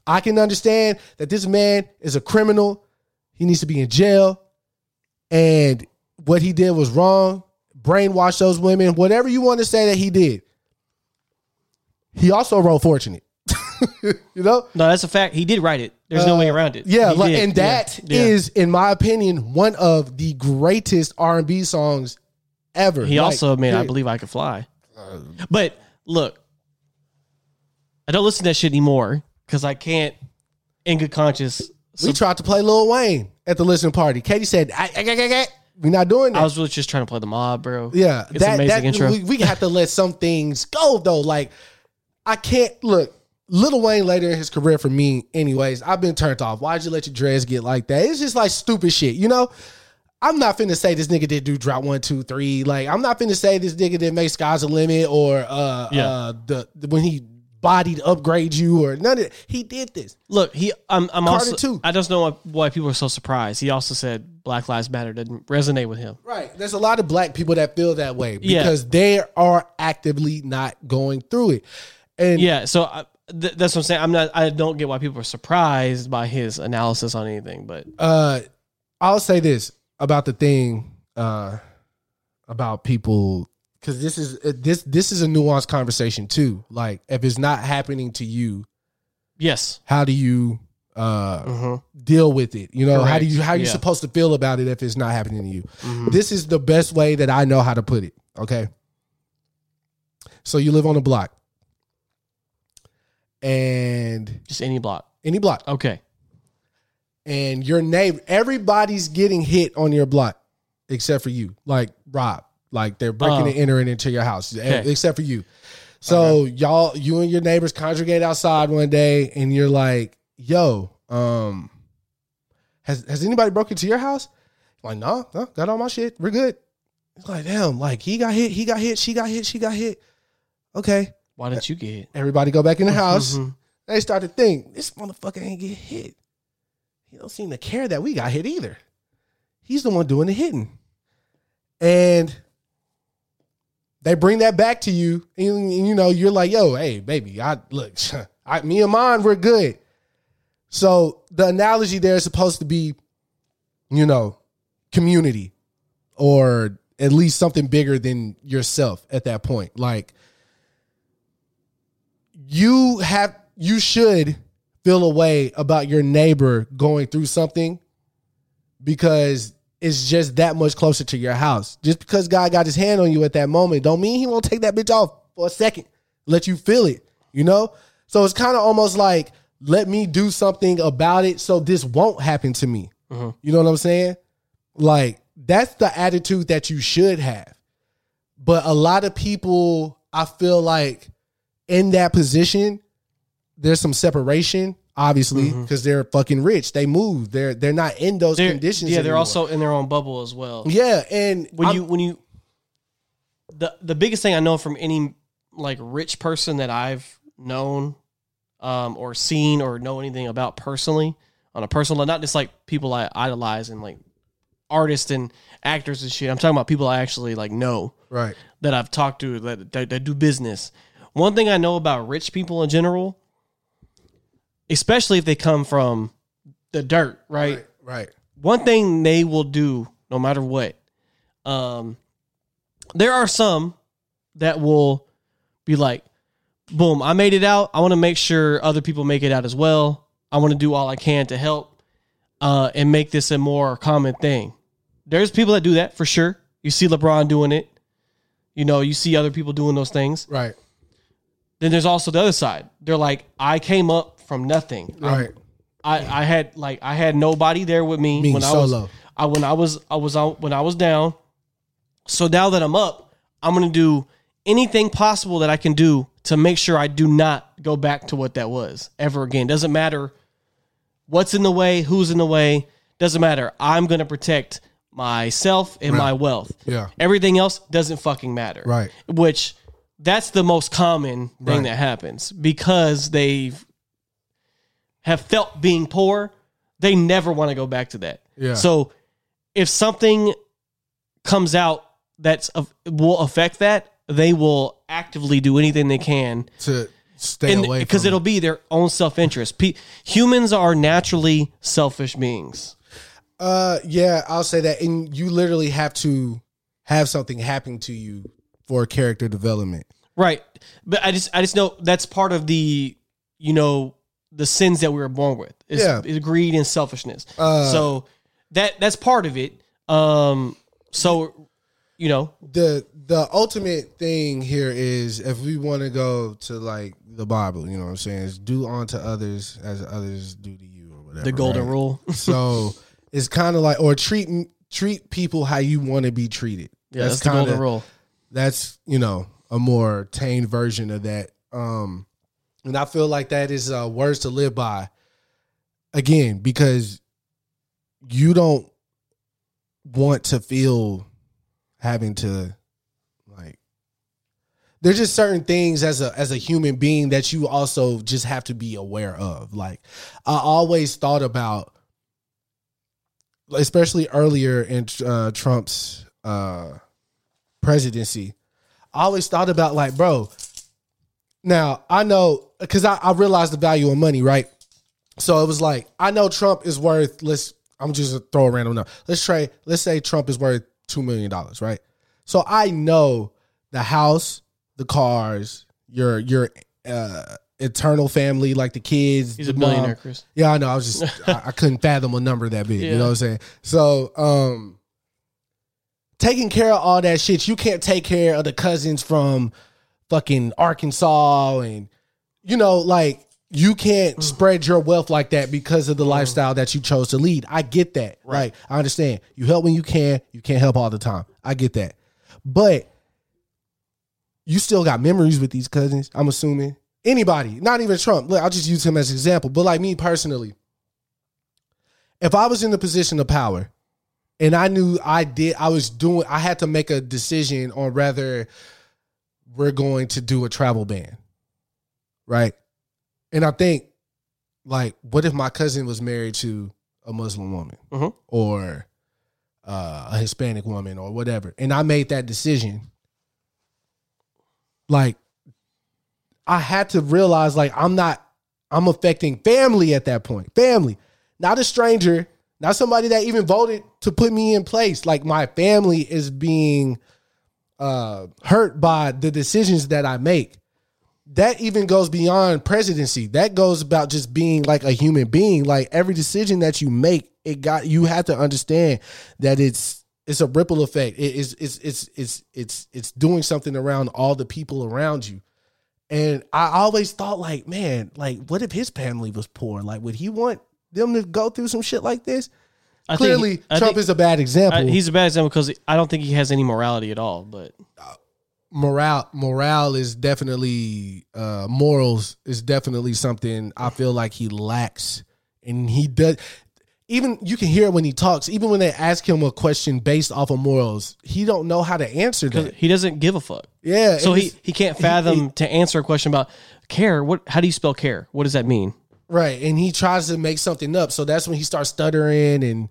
I can understand that this man is a criminal. He needs to be in jail. And what he did was wrong. Brainwash those women. Whatever you want to say that he did. He also wrote fortunate. You know? No, that's a fact. He did write it. There's no way around it. Uh, yeah like, and that Yeah. is, in my opinion one of the greatest r&b songs ever He Like, also made I believe I could fly. But look, I don't listen to that shit anymore because I can't, in good conscience. we tried to play lil wayne at the listening party katie said "Ah, ah, ah, ah, ah." we're not doing that I was really just trying to play the mob, bro. Yeah, it's an amazing intro. We, we have to let some things go though. Like I can't look. Little Wayne later in his career for me, anyways, I've been turned off. Why'd you let your dreads get like that? It's just like stupid shit, you know. I'm not finna say this nigga did do drop one, two, three. Like I'm not finna say this nigga didn't make sky's a limit or uh Yeah. uh the, the- when he bodied upgrade you or none of it. He did this. Look, he. I'm. I'm Carter also. too. I just know why, people are so surprised. He also said Black Lives Matter didn't resonate with him. Right. There's a lot of black people that feel that way Yeah. because they are actively not going through it. And Yeah. So I, th- that's what I'm saying. I'm not. I don't get why people are surprised by his analysis on anything. But uh I'll say this about the thing uh about people because this is uh, this this is a nuanced conversation too. Like if it's not happening to you, yes. how do you uh Mhm. deal with it? You know, how do you how are you Yeah. supposed to feel about it if it's not happening to you? Mhm. This is the best way that I know how to put it. Okay. So you live on a block. And Just any block. any block. Okay. And your neighbor, everybody's getting hit on your block except for you. Like Rob, like they're breaking Oh. and entering into your house, Okay. except for you. So y'all, you and your neighbors congregate outside one day, and you're like, "Yo, um, has has anybody broken into your house?" Like, no, no, got all my shit. We're good. It's like, damn, like he got hit, he got hit, she got hit, she got hit. Okay, Why didn't you get hit? everybody go back in the house. Mhm. They start to think this motherfucker ain't get hit. He don't seem to care that we got hit either. He's the one doing the hitting, and they bring that back to you, and, you know you're like, "Yo, hey, baby, I look, I, me and mine, we're good." So the analogy there is supposed to be, you know, community, or at least something bigger than yourself at that point, like you have you should feel a way about your neighbor going through something because it's just that much closer to your house. Just because God got his hand on you at that moment don't mean he won't take that bitch off for a second. Let you feel it, you know? So it's kind of almost like let me do something about it so this won't happen to me. Mm-hmm. You know what I'm saying? Like that's the attitude that you should have. But a lot of people I feel like in that position, there's some separation, obviously, because they're fucking rich. They move. They're they're not in those They're- conditions. Yeah, they're also in their own bubble as well. yeah, and when I'm- you when you the the biggest thing I know from any like rich person that I've known um or seen or know anything about personally on a personal level, not just like people I idolize and like artists and actors and shit. I'm talking about people I actually like know right, that I've talked to that, that, that do business. One thing I know about rich people in general, especially if they come from the dirt, right? right, right, one thing they will do no matter what um there are some that will be like boom i made it out. I want to make sure other people make it out as well. I want to do all i can to help uh and make this a more common thing. There's people that do that for sure. You see lebron doing it. You know you see other people doing those things. Right, then there's also the other side. They're like i came up from nothing right. I, I had like I had nobody there with me, when I was I when I was I was out when I was down. So now that I'm up, I'm gonna do anything possible that I can do to make sure I do not go back to what that was ever again. Doesn't matter what's in the way, who's in the way, doesn't matter. I'm gonna protect myself and my wealth. Yeah. Everything else doesn't fucking matter. Right. Which that's the most common thing Right. that happens because they've have felt being poor, they never want to go back to that. Yeah. So if something comes out that's will affect that, they will actively do anything they can To stay away because it'll be their own self interest. Pe- humans are naturally selfish beings. Uh, yeah, I'll say that, and you literally have to have something happen to you for character development. Right. But I just I just know that's part of the you know the sins that we were born with. Is, Yeah. greed and selfishness. Uh, so that that's part of it. Um so you know, the the ultimate thing here is if we want to go to like the Bible, you know what I'm saying, is do unto others as others do to you or whatever. the golden right? rule. so it's kind of like or treat treat people how you want to be treated. Yeah, that's, the golden rule. that's you know a more tame version of that um and i feel like that is uh words to live by again because you don't want to feel having to like there's just certain things as a as a human being that you also just have to be aware of like i always thought about especially earlier in uh trump's uh presidency, I always thought about like, bro. Now I know because I, I realized the value of money, right? So it was like I know Trump is worth. Let's I'm just gonna throw a random number. Let's try. Let's say Trump is worth two million dollars, right? So I know the house, the cars, your your uh, eternal family, like the kids. He's a the mom. millionaire, Chris. Yeah, I know. I was just I, I couldn't fathom a number that big. You know what I'm saying? So, um, taking care of all that shit, you can't take care of the cousins from fucking Arkansas and you know, like you can't mm. spread your wealth like that because of the mm. lifestyle that you chose to lead. I get that. Right. I understand. You help when you can. You can't help all the time. I get that. But you still got memories with these cousins, I'm assuming. Anybody, not even Trump. Look, I'll just use him as an example. But like me personally, if I was in the position of power and I knew I did, I was doing, I had to make a decision on whether we're going to do a travel ban. Right. And I think, like, what if my cousin was married to a Muslim woman Mhm. or uh, a Hispanic woman or whatever, and I made that decision? Like, I had to realize, like, I'm not, I'm affecting family at that point. Family, not a stranger, not somebody that even voted to put me in place. Like, my family is being uh, hurt by the decisions that I make that even goes beyond presidency. That goes about just being like a human being. Like every decision that you make, it got you have to understand that it's it's a ripple effect. It is it's it's it's it's it's doing something around all the people around you. And I always thought like, man, like what if his family was poor? Like would he want them to go through some shit like this? I Clearly, I Trump think- is a bad example. I- he's a bad example because I don't think he has any morality at all. But morale morale is definitely uh morals is definitely something I feel like he lacks and he does even you can hear it when he talks even when they ask him a question based off of morals he don't know how to answer that he doesn't give a fuck. yeah So he, he can't he- fathom he- to answer a question about care. What? How do you spell care? What does that mean? Right and he tries to make something up so that's when he starts stuttering and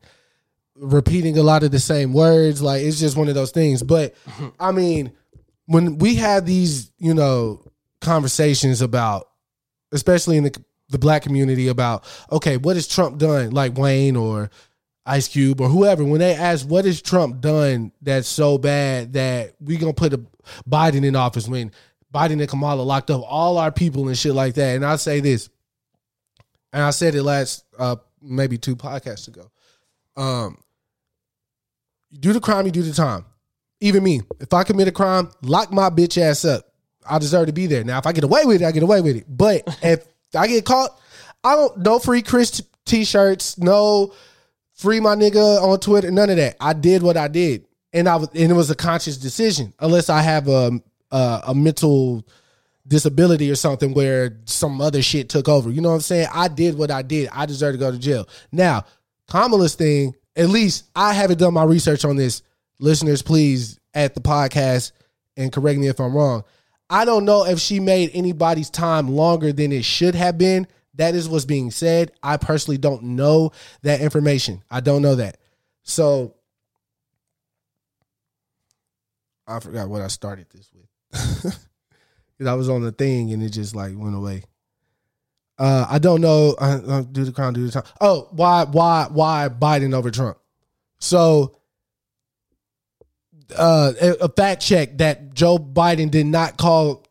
repeating a lot of the same words like it's just one of those things but i mean when we have these you know conversations about especially in the the black community about okay what has trump done like wayne or ice cube or whoever when they ask what has trump done that's so bad that we gonna put a biden in office when biden and kamala locked up all our people and shit like that? And i say this and i said it last uh maybe two podcasts ago um you do the crime you do the time even me, if I commit a crime, lock my bitch ass up. I deserve to be there. Now, if I get away with it, I get away with it. But if I get caught, I don't no free Chris t-shirts, no free my nigga on Twitter, none of that. I did what I did, and I was, and it was a conscious decision. Unless I have a a, a mental disability or something where some other shit took over. You know what I'm saying? I did what I did. I deserve to go to jail. Now, Kamala's thing, at least I haven't done my research on this. Listeners, please at the podcast and correct me if I'm wrong. I don't know if she made anybody's time longer than it should have been. That is what's being said. I personally don't know that information. I don't know that. So I forgot what I started this with. Cause I was on the thing and it just like went away. Uh, I don't know. Uh, uh, do the crown, do the time. Oh, why, why, why Biden over Trump? So, uh, a, a fact check that Joe Biden did not call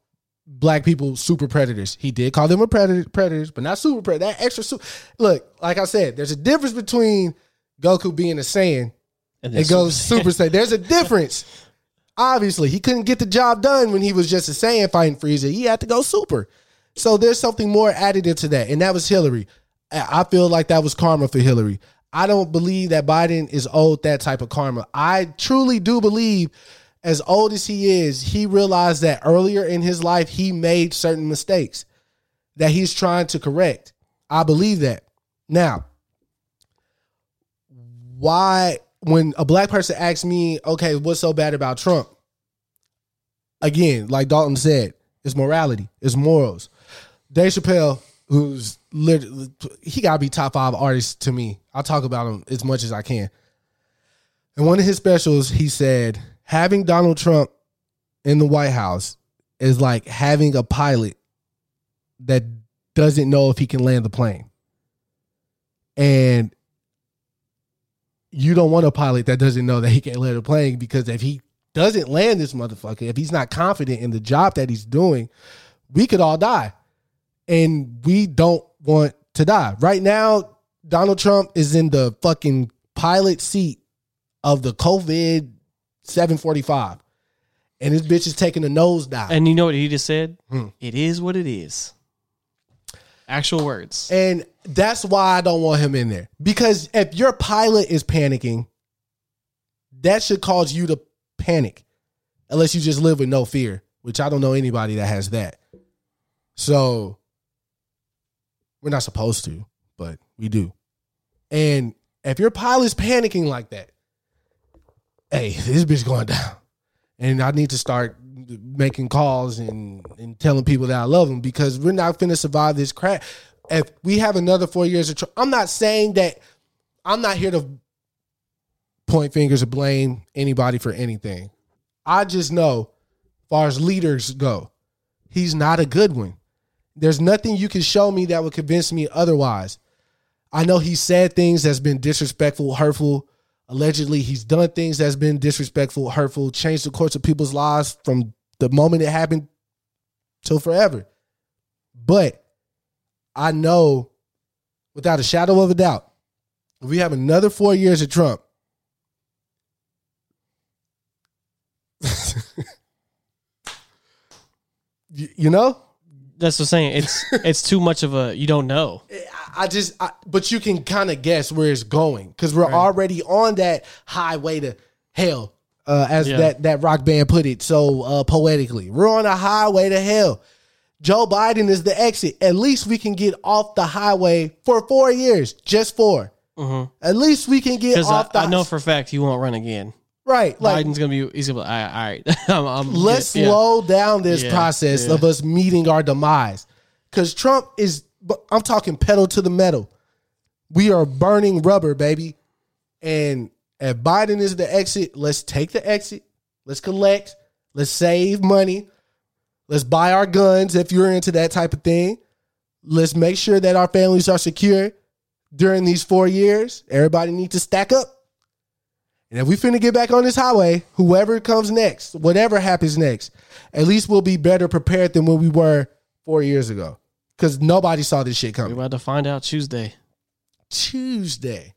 black people super predators. He did call them a predator, predators, but not super predators. That extra super. Look, like I said, there's a difference between Goku being a Saiyan And it goes Super Saiyan. There's a difference. Obviously, he couldn't get the job done when he was just a Saiyan fighting Frieza. He had to go Super. So there's something more added to that, and that was Hillary. I I feel like that was karma for Hillary. I don't believe that Biden is owed that type of karma. I truly do believe, as old as he is, he realized that earlier in his life he made certain mistakes that he's trying to correct. I believe that. Now, why when a black person asks me, okay, what's so bad about Trump? Again, like Dalton said, it's morality, it's morals. Dave Chappelle, who's literally he gotta be top five artists to me. I'll talk about him as much as I can. In one of his specials, he said, having Donald Trump in the White House is like having a pilot that doesn't know if he can land the plane. And you don't want a pilot that doesn't know that he can't land a plane because if he doesn't land this motherfucker, if he's not confident in the job that he's doing, we could all die. And we don't want to die. Right now, Donald Trump is in the fucking pilot seat of the COVID 745. And this bitch is taking a nosedive. And you know what he just said? Hmm. It is what it is. Actual words. And that's why I don't want him in there. Because if your pilot is panicking, that should cause you to panic. Unless you just live with no fear, which I don't know anybody that has that. So we're not supposed to, but we do. And if your pilot's panicking like that, hey, this bitch going down. And I need to start making calls and, and telling people that I love them because we're not finna survive this crap. If we have another four years of Trump, I'm not saying that I'm not here to point fingers or blame anybody for anything. I just know, far as leaders go, he's not a good one. There's nothing you can show me that would convince me otherwise. I know he said things that's been disrespectful, hurtful. Allegedly, he's done things that's been disrespectful, hurtful, changed the course of people's lives from the moment it happened till forever. But I know without a shadow of a doubt, if we have another four years of Trump, you, you know, That's what I'm saying. It's it's too much of a you don't know. I just, I, but you can kind of guess where it's going because we're already on that highway to hell, uh, as Yeah. that that rock band put it so uh, poetically. We're on a highway to hell. Joe Biden is the exit. At least we can get off the highway for four years, just 4 At least we can get Because I, off the. I know for a fact he won't run again. right, like Biden's gonna be. He's gonna be. Like, all right, all right. I'm, I'm, let's yeah. slow down this Yeah, process of us meeting our demise because trump is i'm talking pedal to the metal we are burning rubber baby and if biden is the exit let's take the exit let's collect let's save money let's buy our guns if you're into that type of thing let's make sure that our families are secure during these four years everybody needs to stack up and if we finna get back on this highway, whoever comes next, whatever happens next, at least we'll be better prepared than when we were four years ago. Because nobody saw this shit coming. We're about to find out Tuesday. Tuesday.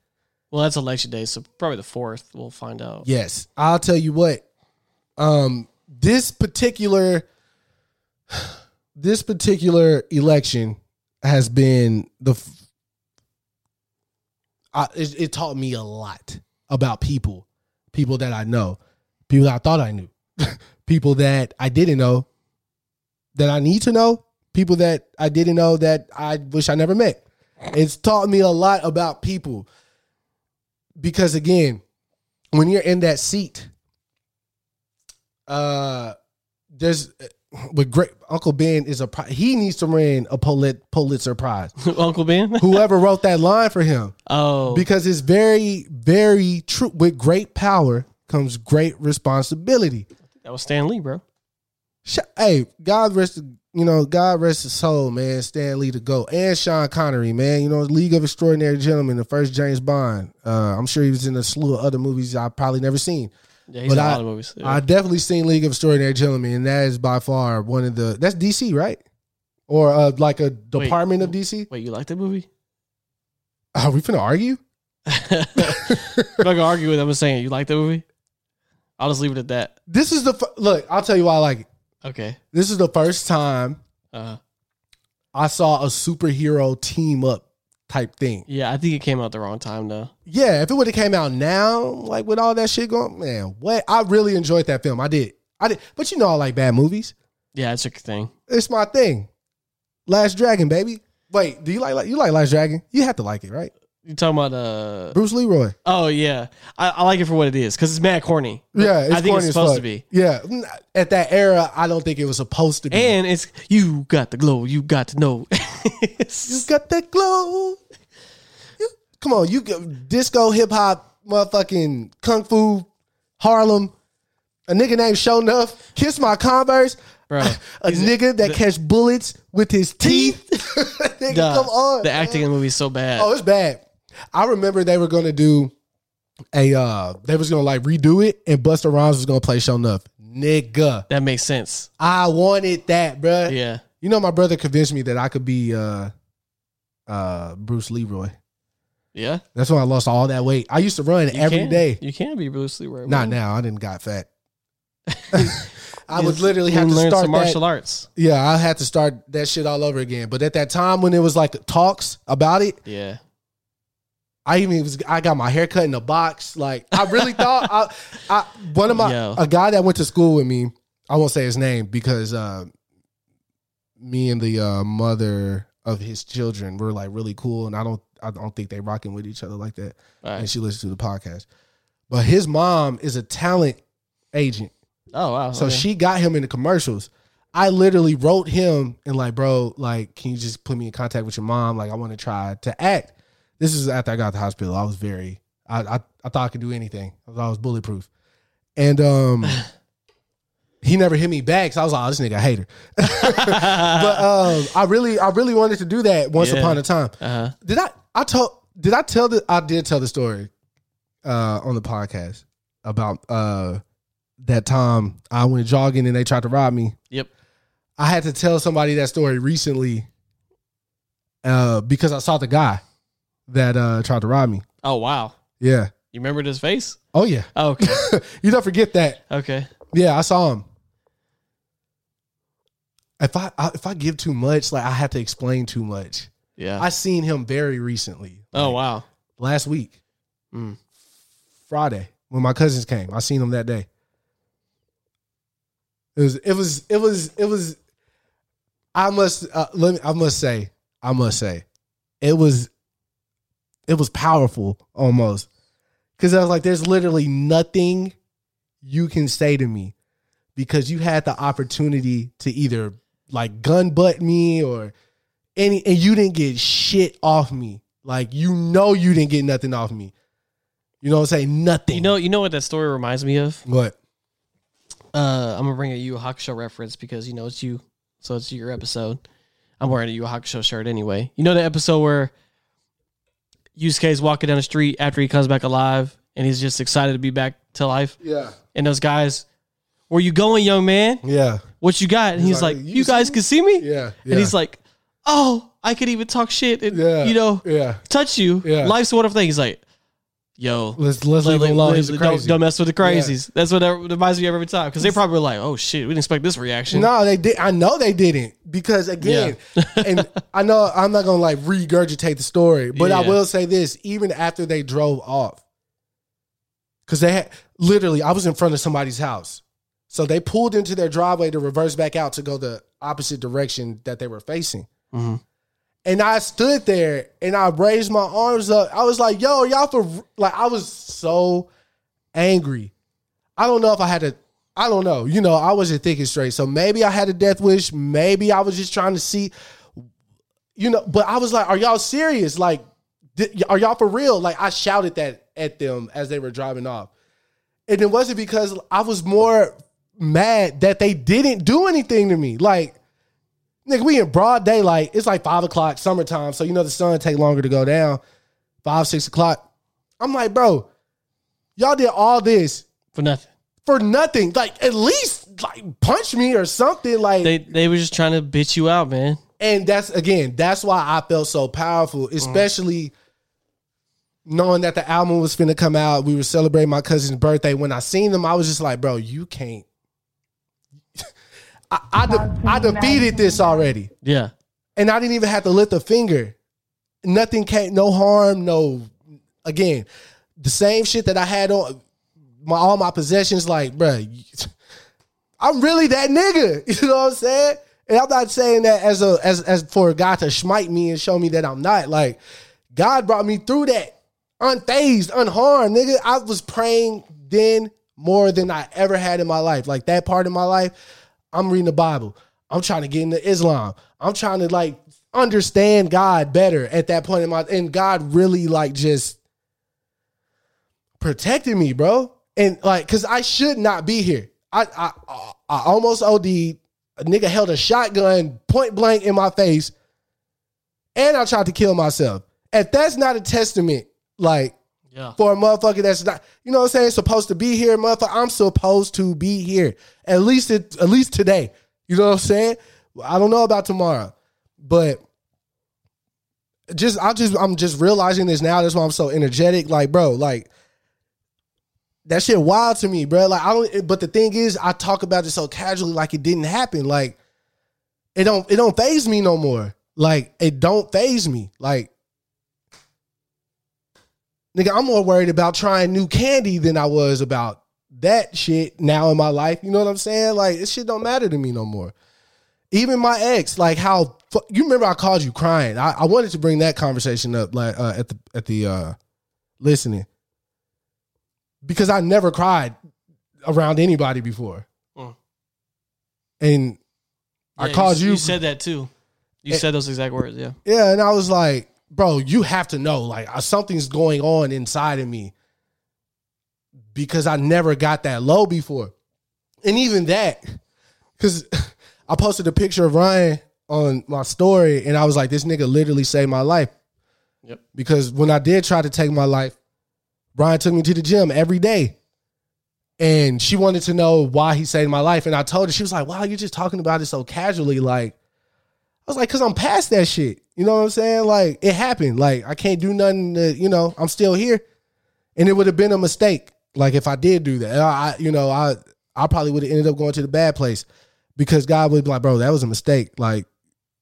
Well, that's election day, so probably the fourth. We'll find out. Yes. I'll tell you what. Um, this particular this particular election has been the I, it, it taught me a lot about people, people that I know, people that I thought I knew, people that I didn't know, that I need to know, people that I didn't know that I wish I never met. It's taught me a lot about people because again, when you're in that seat, uh, there's with great Uncle Ben is a he needs to win a Pulit- Pulitzer Prize. Uncle Ben. Whoever wrote that line for him, Oh, because it's very, very true. With great power comes great responsibility. that was Stan Lee, bro. Hey, God rest, you know, God rest his soul, man. Stan Lee to go, and Sean Connery, man. You know, League of Extraordinary Gentlemen, the first James Bond. Uh, I'm sure he was in a slew of other movies I've probably never seen. Yeah, he's in But a I- lot of movies. Yeah. I definitely seen League of Extraordinary Gentlemen, and that is by far one of the. That's DC, right? Or uh, like a department of DC. Wait, you like that movie? Are we finna argue? I'm not gonna argue with. Him. I'm saying you like that movie. I'll just leave it at that. This is the f- look. I'll tell you why I like it. Okay. This is the first time Uh, I saw a superhero team up type thing. yeah, I think it came out the wrong time though. Yeah, if it would have came out now, like with all that shit going, man, what? I really enjoyed that film. I did. I did. But you know, I like bad movies. Yeah, it's a thing. It's my thing. Last Dragon, baby. Wait, do you like, like you like Last Dragon? You have to like it, right? You talking about uh? Bruce Leroy. Oh yeah, I, I like it for what it is because it's mad corny. Yeah, it's I think it's supposed to be. Yeah, at that era, I don't think it was supposed to be. And it's you got the glow. You got to know. you got that glow. You- Come on, you disco, hip hop, motherfucking kung fu, Harlem. A nigga named Sho'nuff, kiss my Converse. Bro, a nigga that the- catch bullets with his teeth. nigga, Duh. come on. the man. acting in the movie is so bad. Oh, it's bad. I remember they were gonna do a uh they was gonna like redo it and Busta Rhymes was gonna play Sho'nuff. Nigga. that makes sense. I wanted that, bruh. Yeah. You know, my brother convinced me that I could be uh uh Bruce Leroy. Yeah. That's when I lost all that weight. I used to run every day. You every can. day. You can be Bruce Leroy. Not bro. now. I didn't got fat. I would literally have to learn start some that- martial arts. Yeah, I had to start that shit all over again. But at that time when it was like talks about it, Yeah. I even was I got my hair cut in a box. Like I really thought I, I one of my Yo. a guy that went to school with me. I won't say his name because uh, me and the uh, mother of his children were like really cool, and I don't I don't think they rocking with each other like that. All And she listens to the podcast, but his mom is a talent agent. Oh wow. So okay. she got him in the commercials. I literally wrote him and like, bro, like, can you just put me in contact with your mom? Like, I want to try to act. This is after I got to the hospital. I was very, I, I, I thought I could do anything. I was always bulletproof. And um, he never hit me back. So I was like, oh, this nigga a hater. but um, I really, I really wanted to do that once Yeah. upon a time. Uh-huh. Did I? I told. Did I tell the? I did tell the story uh, on the podcast about uh, that time I went jogging and they tried to rob me. Yep. I had to tell somebody that story recently uh, because I saw the guy that uh, tried to rob me. Oh wow. Yeah. You remembered his face? Oh yeah. Oh, okay. you don't forget that. okay. Yeah, I saw him. If I, I if I give too much, like I have to explain too much. Yeah. I seen him very recently. oh Like, wow. last week, Mm. Friday, when my cousins came. I seen them that day. It was, it was, it was, it was. I must, uh, let me, I must say, I must say, it was, it was powerful almost, because I was like, there's literally nothing you can say to me, because you had the opportunity to either like gun butt me or any, and you didn't get shit off me. Like you know you didn't get nothing off me. You know what I'm saying? Nothing. You know, you know what that story reminds me of? what? Uh, I'm gonna bring a Yu Hakusho reference because you know it's you, so it's your episode. I'm wearing a Yu Hakusho shirt anyway. You know the episode where Yusuke's walking down the street after he comes back alive, and he's just excited to be back to life. Yeah. And those guys, where you going, young man? Yeah. What you got? And He's he's like, like, "You you, guys can see me. Yeah. yeah. And he's like, oh, I could even talk shit and yeah. you know Yeah. touch you. Yeah. Life's a wonderful thing. He's like, yo, Let's let's like, leave him alone. He's a don't, crazy. don't mess with the crazies. That's what that reminds me of every time because they probably were like, oh shit, we didn't expect this reaction. No, they did. I know they didn't because again, and I know I'm not gonna like regurgitate the story, but I Yeah. will say this: even after they drove off, because they had literally, I was in front of somebody's house, so they pulled into their driveway to reverse back out to go the opposite direction that they were facing. Mhm. And I stood there and I raised my arms up. I was like, "Yo, y'all for like." I was so angry. I don't know if I had a. I don't know. You know, I wasn't thinking straight. So maybe I had a death wish. Maybe I was just trying to see. You know, but I was like, "Are y'all serious? Like, are y'all for real?" Like I shouted that at them as they were driving off, and it wasn't because I was more mad that they didn't do anything to me. Like, nigga, we in broad daylight. It's like five o'clock, summertime, so you know the sun take longer to go down. Five, six o'clock. I'm like, bro, y'all did all this for nothing. for nothing. Like, at least like punch me or something. Like, They they were just trying to bitch you out, man. and that's again, that's why I felt so powerful, mm. especially knowing that the album was finna come out. We were celebrating my cousin's birthday. When I seen them, I was just like, bro, you can't. I I, de- I defeated this already, Yeah. and I didn't even have to lift a finger. Nothing came, no harm, no. Again, the same shit that I had on my all my possessions. Like, bro, I'm really that nigga. You know what I'm saying? And I'm not saying that as a as as for God to smite me and show me that I'm not. Like, God brought me through that unfazed, unharmed, nigga. I was praying then more than I ever had in my life. Like that part of my life, I'm reading the Bible. I'm trying to get into Islam. I'm trying to like understand God better at that point in my and God really like just protected me, bro. And like, cause I should not be here. I I I almost OD'd. A nigga held a shotgun point blank in my face, and I tried to kill myself. If that's not a testament, like Yeah. for a motherfucker that's not, you know what I'm saying, supposed to be here, motherfucker. I'm supposed to be here. At least it, at least today. You know what I'm saying? I don't know about tomorrow, but just I just I'm just realizing this now. That's why I'm so energetic. Like, bro, like that shit wild to me, bro. Like I don't. But the thing is, I talk about it so casually, like it didn't happen. Like it don't. It don't phase me no more. Like it don't phase me. Like nigga, I'm more worried about trying new candy than I was about that shit now in my life. You know what I'm saying? Like this shit don't matter to me no more. Even my ex, like how you remember I called you crying. I, I wanted to bring that conversation up, like uh, at the at the uh listening because I never cried around anybody before. Mm. And I called you, You said that too. You Eh. said those exact words. Yeah. yeah, and I was like, bro, you have to know, like, uh, something's going on inside of me because I never got that low before. And even that, because I posted a picture of Ryan on my story, and I was like, this nigga literally saved my life. Yep. Because when I did try to take my life, Ryan took me to the gym every day. And she wanted to know why he saved my life. And I told her, she was like, wow, you're just talking about it so casually. Like, I was like, because I'm past that shit. You know what I'm saying? Like, it happened. Like, I can't do nothing to, you know, I'm still here. And it would have been a mistake. Like, if I did do that, I, you know, I, I probably would have ended up going to the bad place because God would be like, bro, that was a mistake. Like,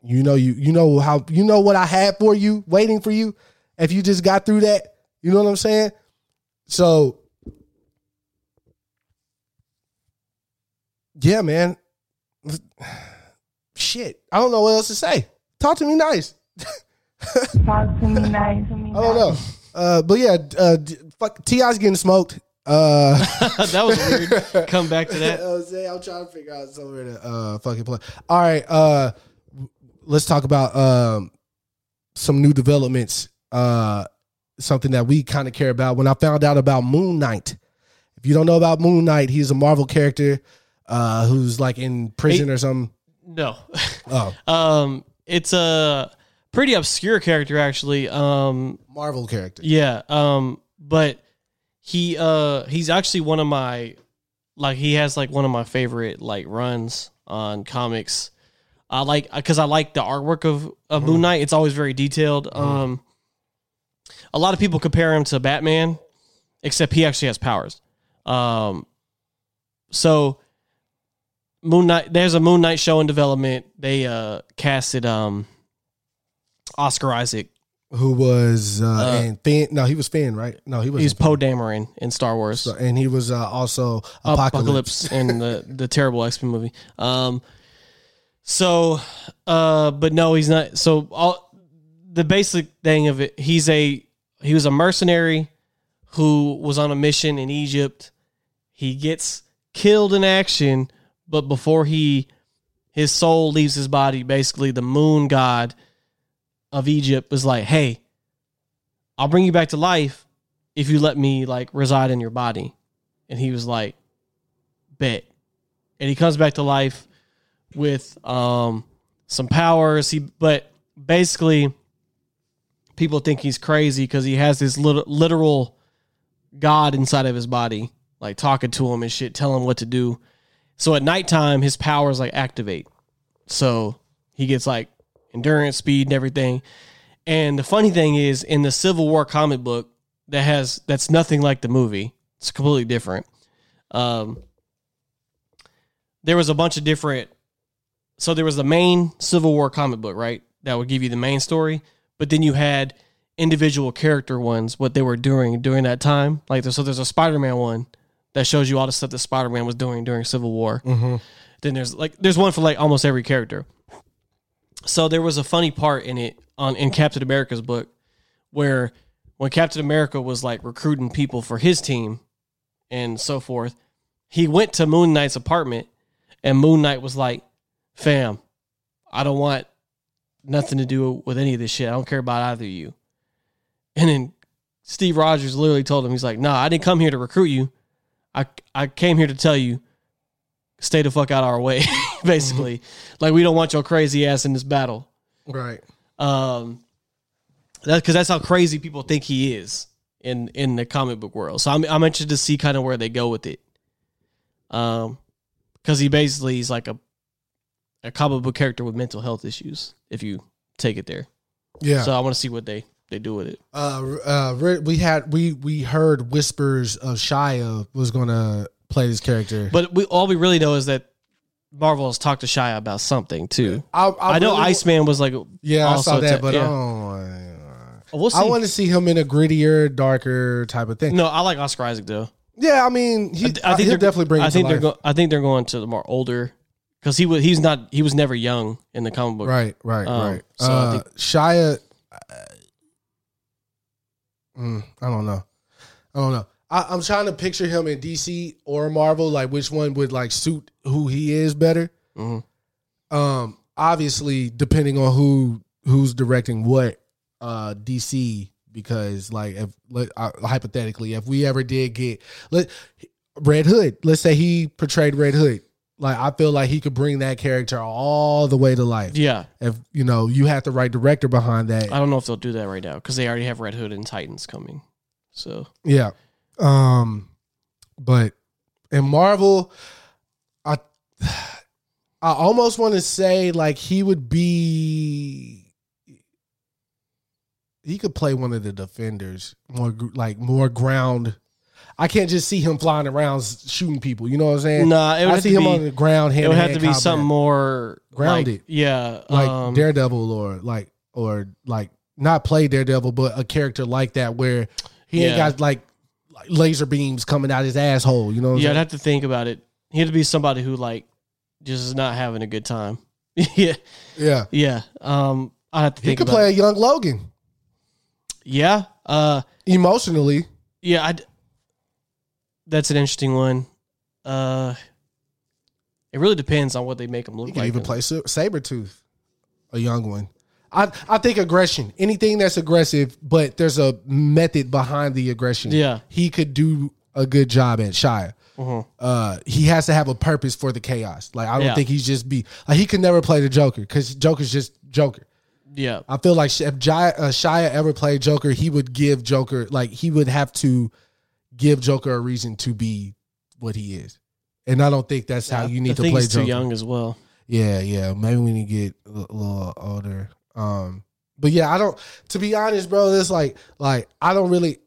you know, you, you know how, you know what I had for you, waiting for you. If you just got through that, you know what I'm saying? So, yeah, man. Shit, I don't know what else to say. Talk to me nice. Talk to me nice. I don't know. Uh, but yeah, uh, fuck, Ti's getting smoked. Uh, that was weird. Come back to that. I'm I'm trying to figure out somewhere to uh fucking play. All right, uh, let's talk about um some new developments. Uh, something that we kind of care about. When I found out about Moon Knight, if you don't know about Moon Knight, he's a Marvel character uh who's like in prison or something. No. Oh, Um, it's a pretty obscure character actually. Um, Marvel character. yeah. Um, but he uh he's actually one of my like he has like one of my favorite like runs on comics. I like because I like the artwork of of Moon Knight. It's always very detailed. Um, a lot of people compare him to Batman, except he actually has powers. Um, so Moon Knight, there's a Moon Knight show in development. They uh casted um Oscar Isaac. Who was uh, Uh, and Finn? No, he was Finn, right? No, he was. He's Poe Dameron in Star Wars. and he was uh, also Apocalypse, Apocalypse. in the the terrible X Men movie. Um, so, uh, but no, he's not. So all the basic thing of it, he's a he was a mercenary who was on a mission in Egypt. He gets killed in action, but before he his soul leaves his body, basically the moon god of Egypt was like, "Hey, I'll bring you back to life if you let me like reside in your body." And he was like, "Bet." And he comes back to life with um some powers. He but basically people think he's crazy because he has this lit- literal god inside of his body, like talking to him and shit, telling him what to do. So at nighttime, his powers like activate. So he gets like endurance, speed, and everything. And the funny thing is, in the Civil War comic book, that has that's nothing like the movie. It's completely different. Um, there was a bunch of different. So there was the main Civil War comic book, right? That would give you the main story, but then you had individual character ones, what they were doing during that time. Like, so there's a Spider-Man one that shows you all the stuff that Spider-Man was doing during Civil War. Mm-hmm. Then there's like there's one for like almost every character. So there was a funny part in it on in Captain America's book where when Captain America was like recruiting people for his team and so forth, he went to Moon Knight's apartment and Moon Knight was like, "Fam, I don't want nothing to do with any of this shit. I don't care about either of you." And then Steve Rogers literally told him, he's like, "Nah, I didn't come here to recruit you. I I came here to tell you stay the fuck out of our way, basically. Like we don't want your crazy ass in this battle." Right. Um, that because that's how crazy people think he is in in the comic book world. So I'm I'm interested to see kind of where they go with it. Um, because he basically is like a a comic book character with mental health issues. If you take it there, Yeah. so I want to see what they they do with it. Uh, uh, we had we we heard whispers of Shia was gonna play this character, But we all we really know is that Marvel has talked to Shia about something too. I, I I, know really- Iceman was like Yeah, I saw that, but yeah. I wanna- we'll. I want to see him in a grittier, darker type of thing. no, I like Oscar Isaac though. Yeah, I mean, he, I, I think he'll they're definitely bring. I think they're go, I think they're going to the more older because he was he's not he was never young in the comic book. Right, right, Um, right. so I uh, think- Shia, uh, mm, I don't know. I don't know. I, I'm trying to picture him in DC or Marvel, like which one would like suit who he is better. Mhm. Um, obviously, depending on who who's directing what, uh, DC because like if let, uh, hypothetically, if we ever did get let Red Hood, let's say he portrayed Red Hood. Like I feel like he could bring that character all the way to life. Yeah, if you know you have the right director behind that. I don't know if they'll do that right now because they already have Red Hood and Titans coming. So. Yeah. Um but in marvel i i almost want to say like he would be he could play one of the defenders more like more ground i can't just see him flying around shooting people you know what i'm saying Nah, it would i see him be- on the ground it would have to be hand-to-hand something more Grounded. like, yeah, like um, Daredevil or like or like not play Daredevil, but a character like that where he ain't got like laser beams coming out his asshole. You know? What I'm Yeah, I'd have to think about it. He had to be somebody who like just is not having a good time. yeah, yeah. yeah. Um, I have to He could play it. a young Logan Yeah, uh, emotionally. yeah. I. That's an interesting one. Uh, it really depends on what they make him look He could like. even play Sa- Sabretooth, a young one. I I think aggression, anything that's aggressive, but there's a method behind the aggression. Yeah. he could do a good job at Shia. Mhm. Uh, he has to have a purpose for the chaos. Like I don't Yeah. think he's just be like he could never play the Joker because Joker's just Joker. Yeah, I feel like if Jaya, uh, Shia ever played Joker, he would give Joker like he would have to give Joker a reason to be what he is, and I don't think that's how you need to play he's Joker. too young as well. Yeah, yeah. Maybe when you get a little older. Um, but yeah, I don't. To be honest, bro, it's like like I don't really.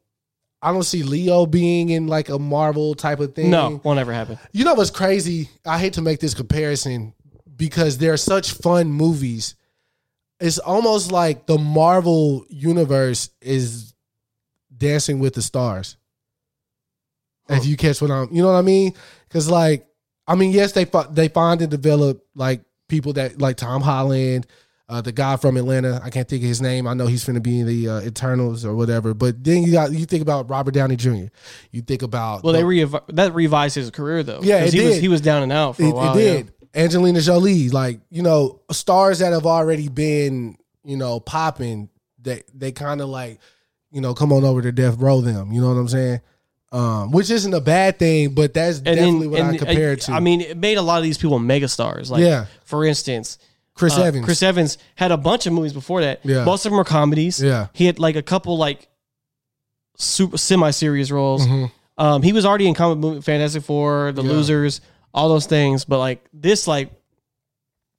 I don't see Leo being in like a Marvel type of thing. No, won't ever happen. You know what's crazy? I hate to make this comparison because they're such fun movies. It's almost like the Marvel universe is dancing with the stars. If you catch what I'm, you know what I mean? Because like, I mean, yes, they they find and develop like people that like Tom Holland, uh, the guy from Atlanta. I can't think of his name. I know he's going to be in the uh, Eternals or whatever. But then you got you think about Robert Downey Jr. You think about Well, the- they re- that revised his career though. Yeah, it he was did. he was down and out for a while. it yeah. did. Angelina Jolie, like you know, stars that have already been you know popping. They they kind of like you know come on over to death row them. You know what I'm saying? Um, which isn't a bad thing, but that's And definitely then, what I and, compare uh, it to. I mean, it made a lot of these people megastars. Like, Yeah. for instance, Chris uh, Evans. Chris Evans had a bunch of movies before that. Yeah. Most of them were comedies. Yeah. He had like a couple like super semi serious roles. Mhm. Um, he was already in comic movie Fantastic Four, The Yeah. Losers, all those things. But like this, like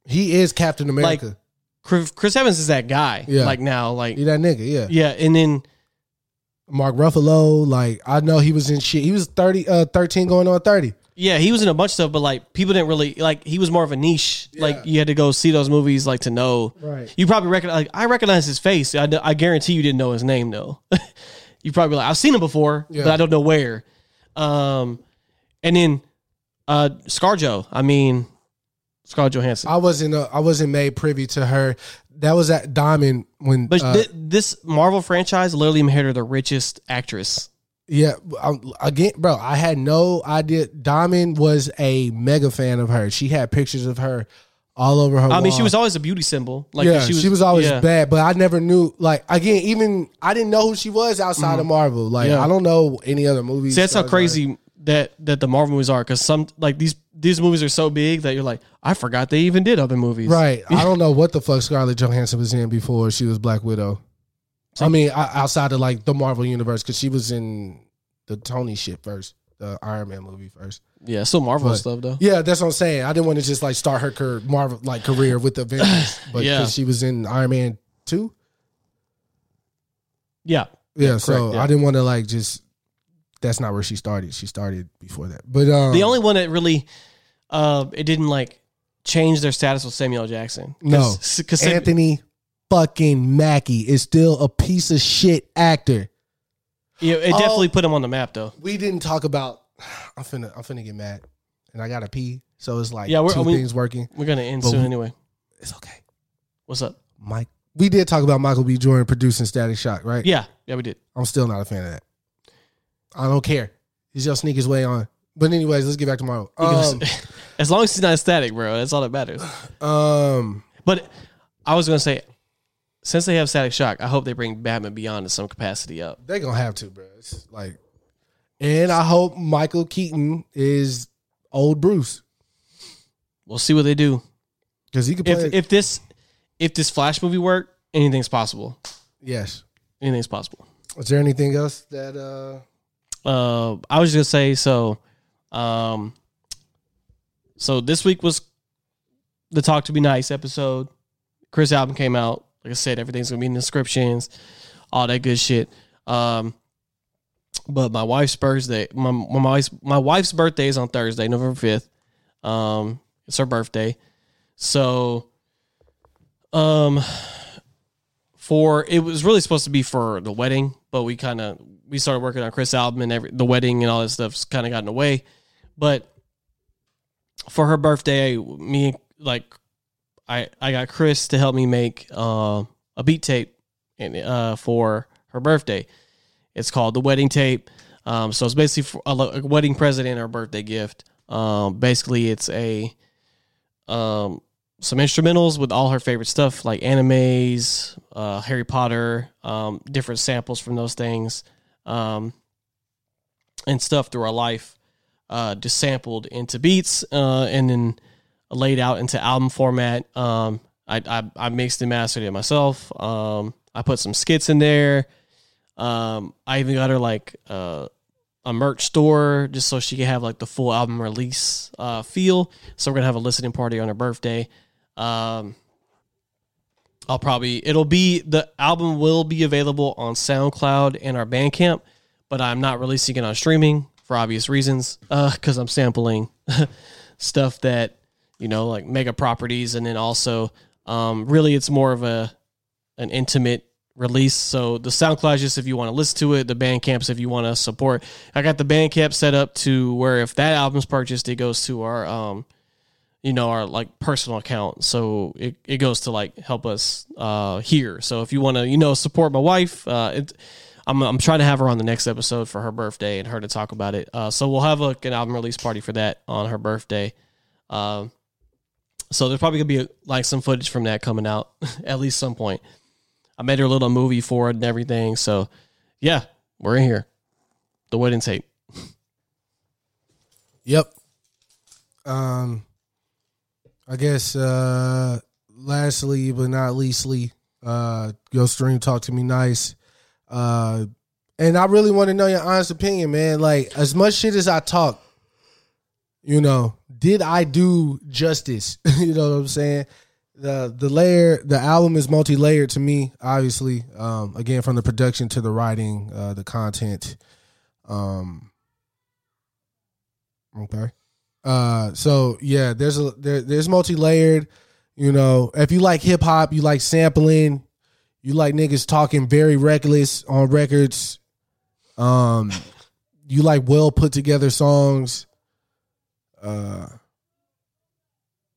he is Captain America. Chris Chris Evans is that guy. Yeah. Like now, like he that nigga, yeah. yeah, and then Mark Ruffalo, like I know he was in shit. He was 30, uh, 13 going on 30. yeah, he was in a bunch of stuff, but like people didn't really like. He was more of a niche. Like you had to go see those movies, like to know. Right. You probably recognize. Like I recognize his face. I, I guarantee you didn't know his name though. you probably like I've seen him before, Yeah. but I don't know where. Um, and then uh, ScarJo. I mean, Scarlett Johansson. I wasn't uh, I wasn't made privy to her. That was at Diamond when But uh, thi- this Marvel franchise literally made her the richest actress. Yeah, um, again, bro. I had no idea. Diamond was a mega fan of her. She had pictures of her all over her. I mean, she wall. was always a beauty symbol. Like yeah, she was, always yeah. bad, but I never knew. Like again, even I didn't know who she was outside of Marvel. Like Mm-hmm. Yeah. I don't know any other movies. See, that's how crazy that that the Marvel movies are. Because some like these these movies are so big that you're like, I forgot they even did other movies. Right. I don't know what the fuck Scarlett Johansson was in before she was Black Widow. I mean, outside of like the Marvel universe, because she was in the Tony shit first, the Iron Man movie first. Yeah, still Marvel But- stuff though. Yeah, that's what I'm saying. I didn't want to just like start her career, Marvel like career with the Avengers, but Yeah. she was in Iron Man two. Yeah. Yeah, so correct, yeah. I didn't want to like just. That's not where she started. She started before that, but um, The only one that really, uh, it didn't like change their status with Samuel. Jackson. No. because Anthony fucking Mackie is still a piece of shit actor. Yeah, it Oh. definitely put him on the map though. We didn't talk about. I'm finna. I'm finna get mad, and I gotta pee. So it's like Yeah, we're- two mean- things working. We're gonna end But soon we- anyway. It's okay. What's up? Mike. We did talk about Michael B. Jordan producing Static Shock, right? Yeah, yeah, we did. I'm still not a fan of that. I don't care. He's just sneak his way on. But anyways, let's get back tomorrow. He goes- Um, as long as he's not static, bro, that's all that matters. um, But I was gonna say, since they have Static Shock, I hope they bring Batman Beyond in some capacity up. they gonna have to, bro. It's like, and I hope Michael Keaton is old Bruce We'll see what they do. because he could play. If if this if this Flash movie worked, anything's possible. yes. Anything's possible. Is there anything else that? uh Uh, I was just gonna say so. Um, so this week was the Talk to Me Nice episode. Chris album came out. Like I said, everything's gonna be in the descriptions, all that good shit. Um, but my wife's birthday, my my wife's, my wife's birthday is on Thursday, November fifth. Um, it's her birthday, so um, for it was really supposed to be for the wedding, but we kind of we started working on Chris' album and every the wedding and all that stuff's kind of gotten in the way. But for her birthday, me like I I got Chris to help me make uh, a beat tape and uh, for her birthday. It's called the wedding tape. Um, so it's basically a, a wedding present and her birthday gift. Um, basically, it's a um, some instrumentals with all her favorite stuff like animes, uh, Harry Potter, um, different samples from those things, um, and stuff through our life, uh, just sampled into beats uh, and then laid out into album format. Um, I, I I mixed and mastered it myself. Um, I put some skits in there. Um, I even got her like uh, a merch store just so she could have like the full album release uh, feel. So we're gonna have a listening party on her birthday. Um, I'll probably it'll be the album will be available on SoundCloud and our Bandcamp, but I'm not releasing it on streaming for obvious reasons. Uh, because I'm sampling stuff that you know like mega properties, and then also um, really it's more of a an intimate release. So the SoundCloud just if you want to listen to it, the Bandcamp's if you want to support. I got the Bandcamp set up to where if that album's purchased, it goes to our um, you know, our like personal account. So it, it goes to like help us uh here. So if you want to, you know, support my wife, uh it I'm I'm trying to have her on the next episode for her birthday and her to talk about it. Uh so we'll have like an album release party for that on her birthday. Um so there's probably gonna be like some footage from that coming out at least some point. I made her a little movie for it and everything. So yeah, we're in here. The wedding tape. Yep. Um, I guess uh, lastly but not leastly, uh, go stream talk to me nice. Uh, and I really want to know your honest opinion, man. Like as much shit as I talk, you know, did I do justice? you know what I'm saying? The the layer, the album is multi layered to me. Obviously, um, again from the production to the writing, uh, the content. Um, okay. Uh, so yeah, there's a there, there's multi layered. You know, if you like hip hop, you like sampling, you like niggas talking very reckless on records. Um, you like well put together songs. Uh,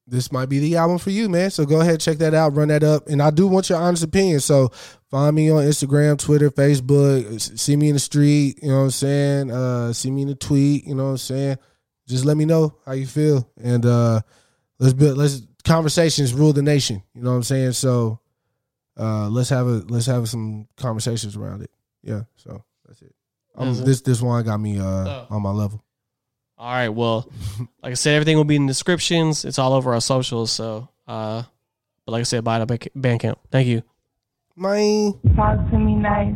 this might be the album for you, man. So go ahead, check that out, run that up, and I do want your honest opinion. So find me on Instagram, Twitter, Facebook. See me in the street. You know what I'm saying? Uh, see me in the tweet. You know what I'm saying? Just let me know how you feel, and uh, let's build. Let's conversations rule the nation. You know what I'm saying? So uh, let's have a let's have some conversations around it. Yeah. So that's it. Um, Is it? this this one got me uh, Oh. on my level. All right. Well, like I said, everything will be in the descriptions. It's all over our socials. So, uh, but like I said, buy the Bandcamp. Thank you. My Talk to me nice.